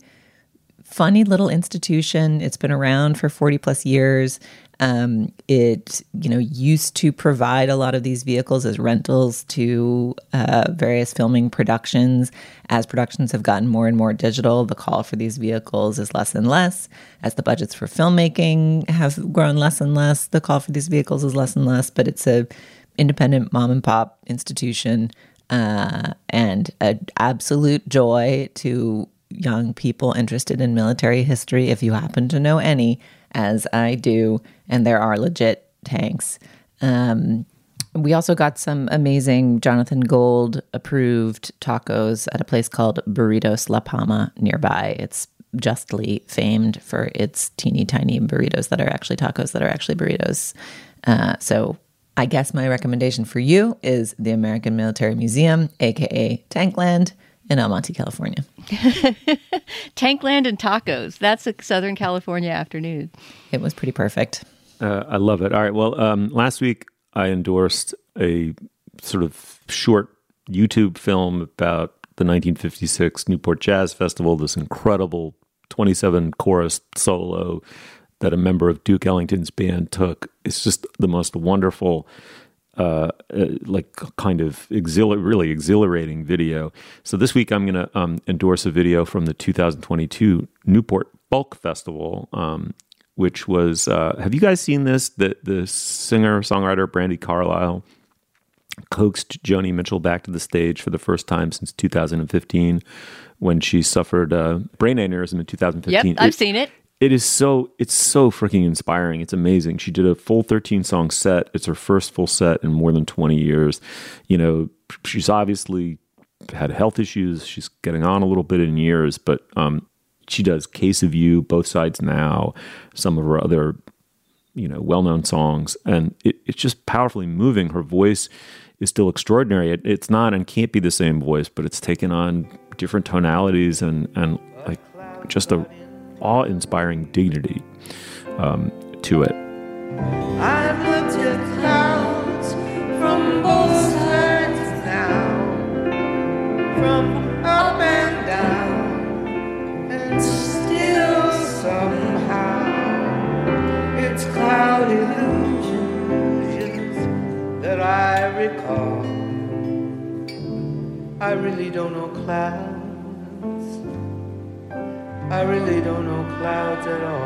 funny little institution. It's been around for 40 plus years. Um, it, you know, used to provide a lot of these vehicles as rentals to uh, various filming productions. As productions have gotten more and more digital, the call for these vehicles is less and less. As the budgets for filmmaking have grown less and less, the call for these vehicles is less and less. But it's a independent mom and pop institution uh, and an absolute joy to young people interested in military history, if you happen to know any, as I do, and there are legit tanks. Um, we also got some amazing Jonathan Gold approved tacos at a place called Burritos La Palma nearby. It's justly famed for its teeny tiny burritos that are actually tacos that are actually burritos. Uh, so I guess my recommendation for you is the American Military Museum, aka Tankland in El Monte, California. (laughs) Tankland and tacos. That's a Southern California afternoon. It was pretty perfect. Uh, I love it. All right. Well, um, last week I endorsed a sort of short YouTube film about the 1956 Newport Jazz Festival, this incredible 27 chorus solo that a member of Duke Ellington's band took. It's just the most wonderful uh, uh, like kind of exhilar- really exhilarating video. So this week I'm going to um, endorse a video from the 2022 Newport Folk Festival, um, which was. Uh, have you guys seen this? The the singer songwriter Brandi Carlile coaxed Joni Mitchell back to the stage for the first time since 2015 when she suffered uh, brain aneurysm in 2015. Yep, I've it, seen it it is so it's so freaking inspiring. It's amazing. She did a full 13 song set. It's her first full set in more than 20 years. You know she's obviously had health issues. She's getting on a little bit in years but um, she does case of you both sides now some of her other you know well-known songs. And it, it's just powerfully moving. Her voice is still extraordinary. It, it's not and can't be the same voice but it's taken on different tonalities and and like just a awe inspiring dignity um, to it. I've looked at clouds from both sides now, from up and down, and still somehow it's cloud illusions that I recall. I really don't know clouds. I really don't know clouds at all.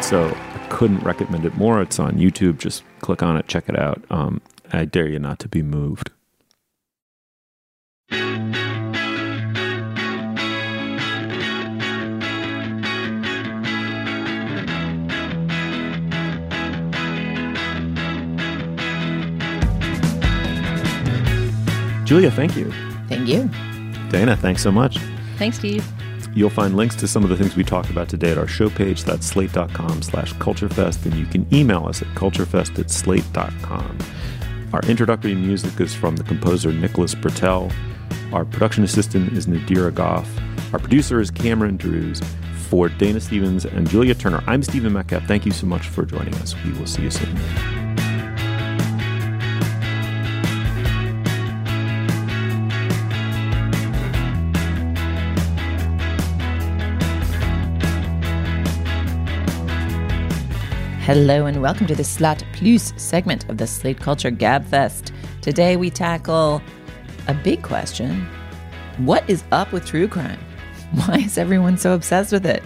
So I couldn't recommend it more. It's on YouTube. Just click on it, check it out. Um, I dare you not to be moved. Julia, thank you. Thank you. Dana, thanks so much. Thanks, Steve. You'll find links to some of the things we talked about today at our show page. That's slate.com slash culturefest. And you can email us at culturefest at slate.com. Our introductory music is from the composer Nicholas Britell. Our production assistant is Nadira Goffe. Our producer is Cameron Drews. For Dana Stevens and Julia Turner, I'm Stephen Metcalf. Thank you so much for joining us. We will see you soon. Hello and welcome to the Slate Plus segment of the Slate Culture Gabfest. Today we tackle a big question What is up with true crime? (laughs) Why is everyone so obsessed with it?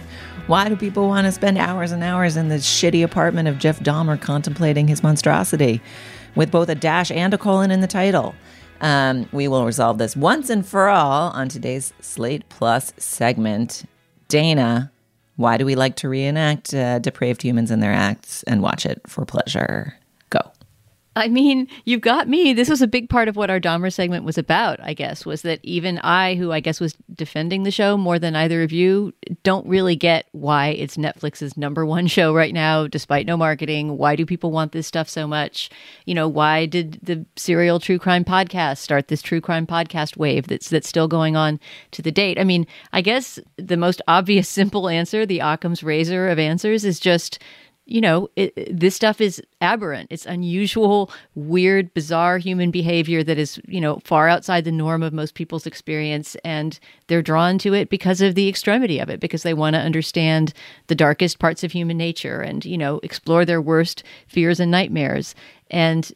Why do people want to spend hours and hours in the shitty apartment of Jeff Dahmer contemplating his monstrosity with both a dash and a colon in the title? Um, we will resolve this once and for all on today's Slate Plus segment. Dana, why do we like to reenact uh, depraved humans in their acts and watch it for pleasure? I mean, you've got me. This was a big part of what our Dahmer segment was about, I guess, was that even I, who I guess was defending the show more than either of you, don't really get why it's Netflix's number one (laughs) show right now, despite no marketing. Why do people want this stuff so much? You know, why did the serial true crime podcast start this true crime podcast wave that's that's still going on to the date? I mean, I guess the most obvious, (laughs) simple answer, the Occam's razor of answers, is just you know, it, this stuff is aberrant. It's unusual, weird, bizarre human behavior that is, you know, far outside the norm of most people's experience. And they're drawn to it because of the extremity of it, because they want to understand the darkest parts of human nature and, you know, explore their worst fears and nightmares. And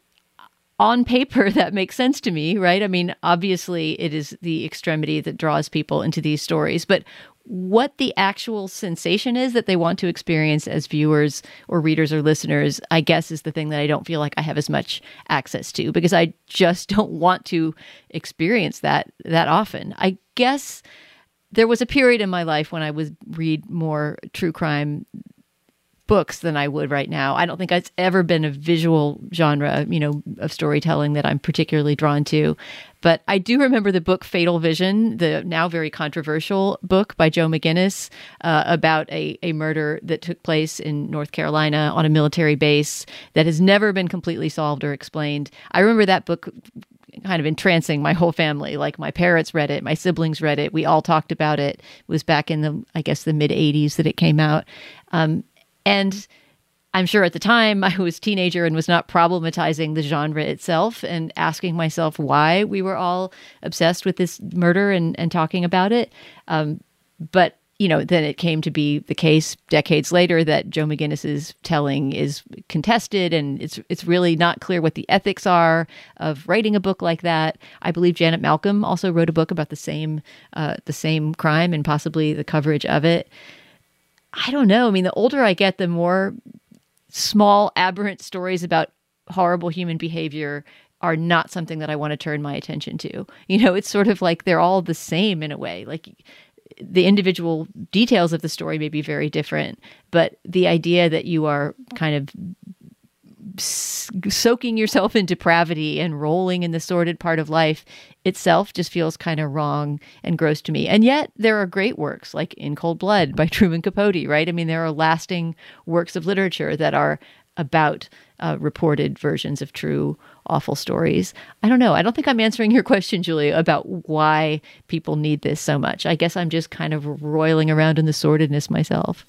on paper, (laughs) that makes sense to me, right? I mean, obviously, it is the extremity that draws people into these stories. But what the actual sensation is that they want to experience as viewers or readers or listeners, I guess, is the thing that I don't feel like I have as much access to because I just (laughs) don't want to experience that that often. I guess there was a period in my life when I would read more true crime books than I would right now. I don't think it's ever been a visual genre, you know, of storytelling that I'm particularly drawn to. But I do remember the book Fatal Vision, the now very controversial book by Joe McGinniss uh, about a, a murder that took place in North Carolina on a military base that has never been completely solved or explained. I remember that book kind of entrancing my whole family. Like my parents read it, my siblings read it. We all talked about it. It was back in the, I guess, the mid 80s that it came out. Um, and I'm sure at the time (laughs) I was a teenager and was not problematizing the genre itself and asking myself why we were all obsessed with this murder and, and talking about it. Um, but you know, then it came to be the case decades later that Joe McGinniss's telling is contested, and it's it's really not clear what the ethics are of writing a book like that. I believe Janet Malcolm also wrote a book about the same uh, the same crime and possibly the coverage of it. I don't know. I mean, the older I get, the more small, aberrant stories about horrible human behavior are not something that I want to turn my attention to. You know, it's sort of like they're all the same in a way. Like the individual details of the story may be very different, but the idea that you are kind of soaking yourself in depravity and rolling in the sordid part of life itself just feels kind of wrong and gross to me. And yet there are great works like In Cold Blood by (laughs) Truman Capote, right? I mean, there are lasting works of literature that are about uh, reported versions of true awful stories. I don't know. I don't think I'm answering your question, Julia, about why people need this so much. I guess I'm just kind of roiling around in the sordidness myself.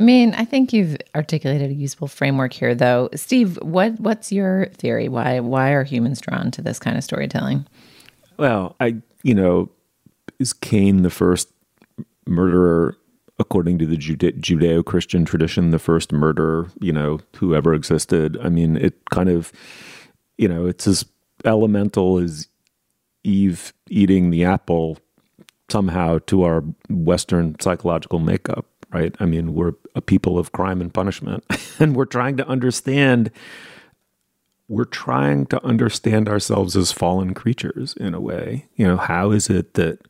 I mean, I think you've articulated a useful framework here, though. Steve, what what's your theory? Why why are humans drawn to this kind of storytelling? Well, I you know, is Cain the first murderer according to the Judeo Christian tradition, the first murderer, you know, who ever existed? I mean, it kind of, you know, it's as elemental as Eve eating the apple somehow to our Western psychological makeup right? I mean, we're a people of crime and punishment, (laughs) and we're trying to understand. We're trying to understand ourselves as fallen creatures in a way. You know, how is it that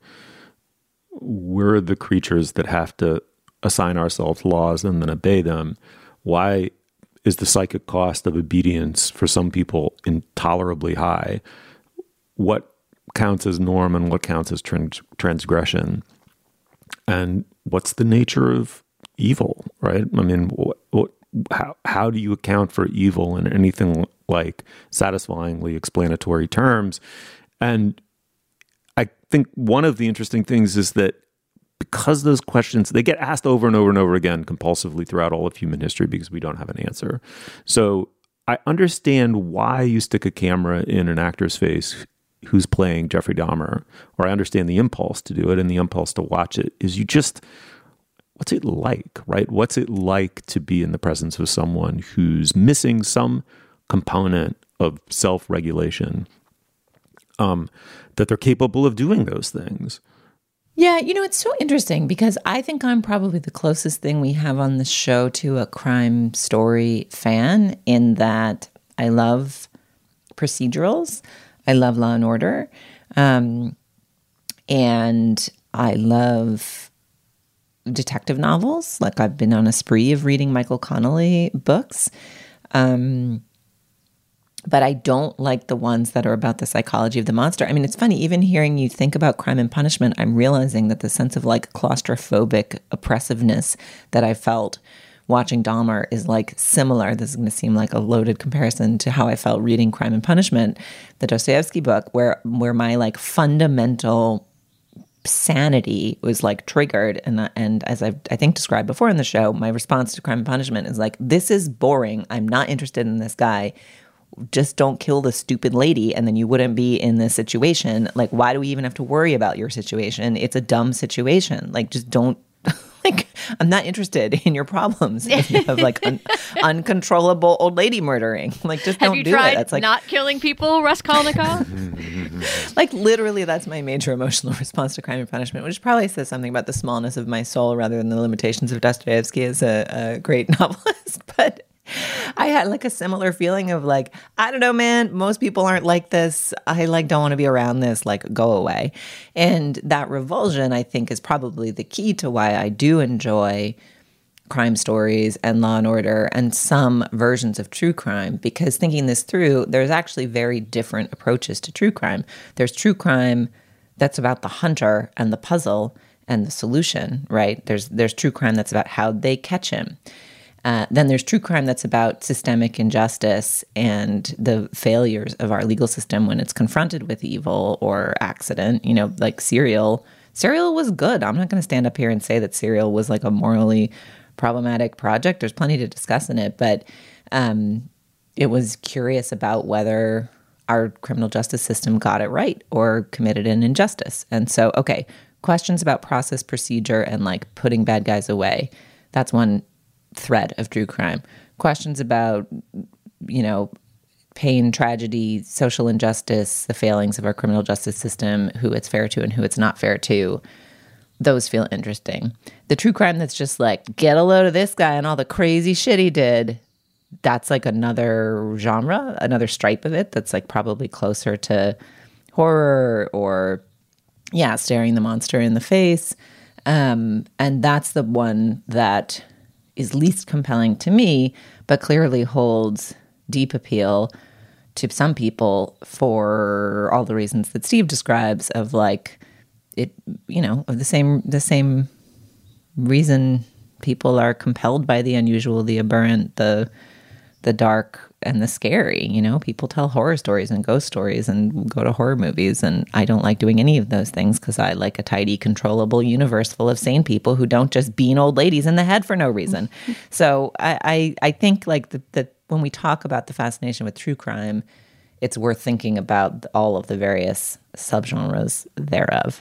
we're the creatures that have to assign ourselves laws and then obey them? Why is the psychic cost of obedience for some people intolerably high? What counts as norm and what counts as trans- transgression? And what's the nature of evil, right? I mean, what, what, how how do you account for evil in anything like satisfyingly explanatory terms? And I think one of the interesting things is that because those questions they get asked over and over and over again compulsively throughout all of human history because we don't have an answer. So I understand why you stick a camera in an actor's face who's playing Jeffrey Dahmer, or I understand the impulse to do it and the impulse to watch it is you just what's it like, right? What's it like to be in the presence of someone who's missing some component of self-regulation um, that they're capable of doing those things. Yeah, you know, it's so interesting because I think I'm probably the closest thing we have on the show to a crime story fan in that I love procedurals, I love Law and Order, um, and I love detective novels. Like I've been on a spree of reading Michael Connelly books. Um, but I don't like the ones that are about the psychology of the monster. I mean, it's funny, even hearing you think about crime and punishment, I'm realizing that the sense of like claustrophobic oppressiveness that I felt watching Dahmer is like similar. This is going to seem like a loaded comparison to how I felt reading Crime and Punishment, the Dostoevsky book, where where my like fundamental sanity was like triggered and and as I've I think described before in the show, my response to Crime and Punishment is like this is boring. I'm not interested in this guy just don't kill the stupid lady and then you wouldn't be in this situation. Like, why do we even have to worry about your situation? It's a dumb situation. Like, just don't. (laughs) Like, I'm not interested in your problems if you have like un- (laughs) uncontrollable old lady murdering. (laughs) Like, just Have don't do it. That's like not killing people, Raskolnikov? like literally that's my major emotional response to crime and punishment which probably says something about the smallness of my soul rather than the limitations of dostoevsky as a, a great novelist but I had like a similar feeling of like, I don't know, man, most people aren't like this. I like don't want to be around this, like go away. And that revulsion, I think, is probably the key to why I do enjoy crime stories and law and order and some versions of true crime because thinking this through, there's actually very different approaches to true crime. There's true crime that's about the hunter and the puzzle and the solution, right? There's there's true crime that's about how they catch him. Uh, then there's true crime that's about systemic injustice and the failures of our legal system when it's confronted with evil or accident. You know, like Serial. Serial was good. I'm not going to stand up here and say that Serial was like a morally problematic project. There's plenty to discuss in it, but um, it was curious about whether our criminal justice system got it right or committed an injustice. And so, okay, questions about process, procedure, and like putting bad guys away. That's one thread of true crime. Questions about, you know, pain, tragedy, social injustice, the failings of our criminal justice system, who it's fair to and who it's not fair to. Those feel interesting. The true crime that's just like, get a load of this guy and all the crazy shit he did. That's like another genre, another stripe of it that's like probably closer to horror or, yeah, staring the monster in the face. Um, and that's the one that is least compelling to me, but clearly holds deep appeal to some people for all the reasons that Steve describes of like it you know of the same the same reason people are compelled by the unusual the aberrant the the dark and the scary. You know, people tell horror stories and ghost stories and go to horror movies. And I don't like doing any of those things because I like a tidy, controllable universe full of sane people who don't just bean old ladies in the head for no reason. (laughs) so I, I, I think like the, the, when we talk about the fascination with true crime, it's worth thinking about all of the various subgenres thereof.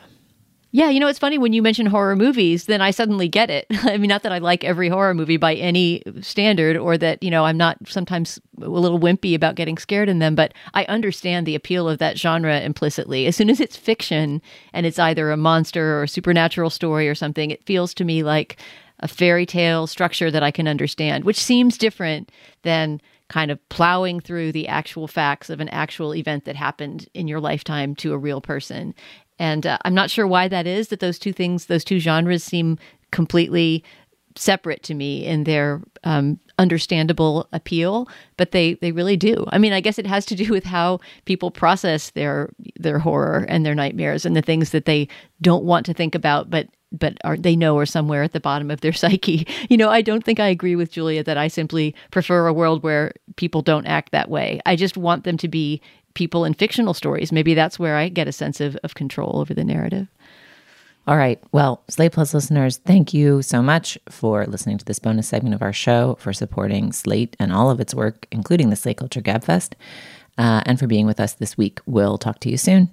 Yeah, you know, it's funny when you mention horror movies, then I suddenly get it. (laughs) I mean, not that I like every horror movie by any standard or that, you know, I'm not sometimes a little wimpy about getting scared in them, but I understand the appeal of that genre implicitly. As soon as it's fiction and it's either a monster or a supernatural story or something, it feels to me like a fairy tale structure that I can understand, which seems different than kind of plowing through the actual facts of an actual event that happened in your lifetime to a real person. And uh, I'm not sure why that is that those two things, those two genres seem completely separate to me in their um, understandable appeal, but they they really do. I mean, I guess it has to do with how people process their their horror and their nightmares and the things that they don't want to think about, but but are they know are somewhere at the bottom of their (laughs) psyche. You know, I don't think I agree with Julia that I simply prefer a world where people don't act that way. I just want them to be people in fictional stories. Maybe that's where I get a sense of, of control over the narrative. All right. Well, Slate Plus listeners, thank you so much for listening to this bonus segment of our show, for supporting Slate and all of its work, including the Slate Culture Gabfest, uh, and for being with us this week. We'll talk to you soon.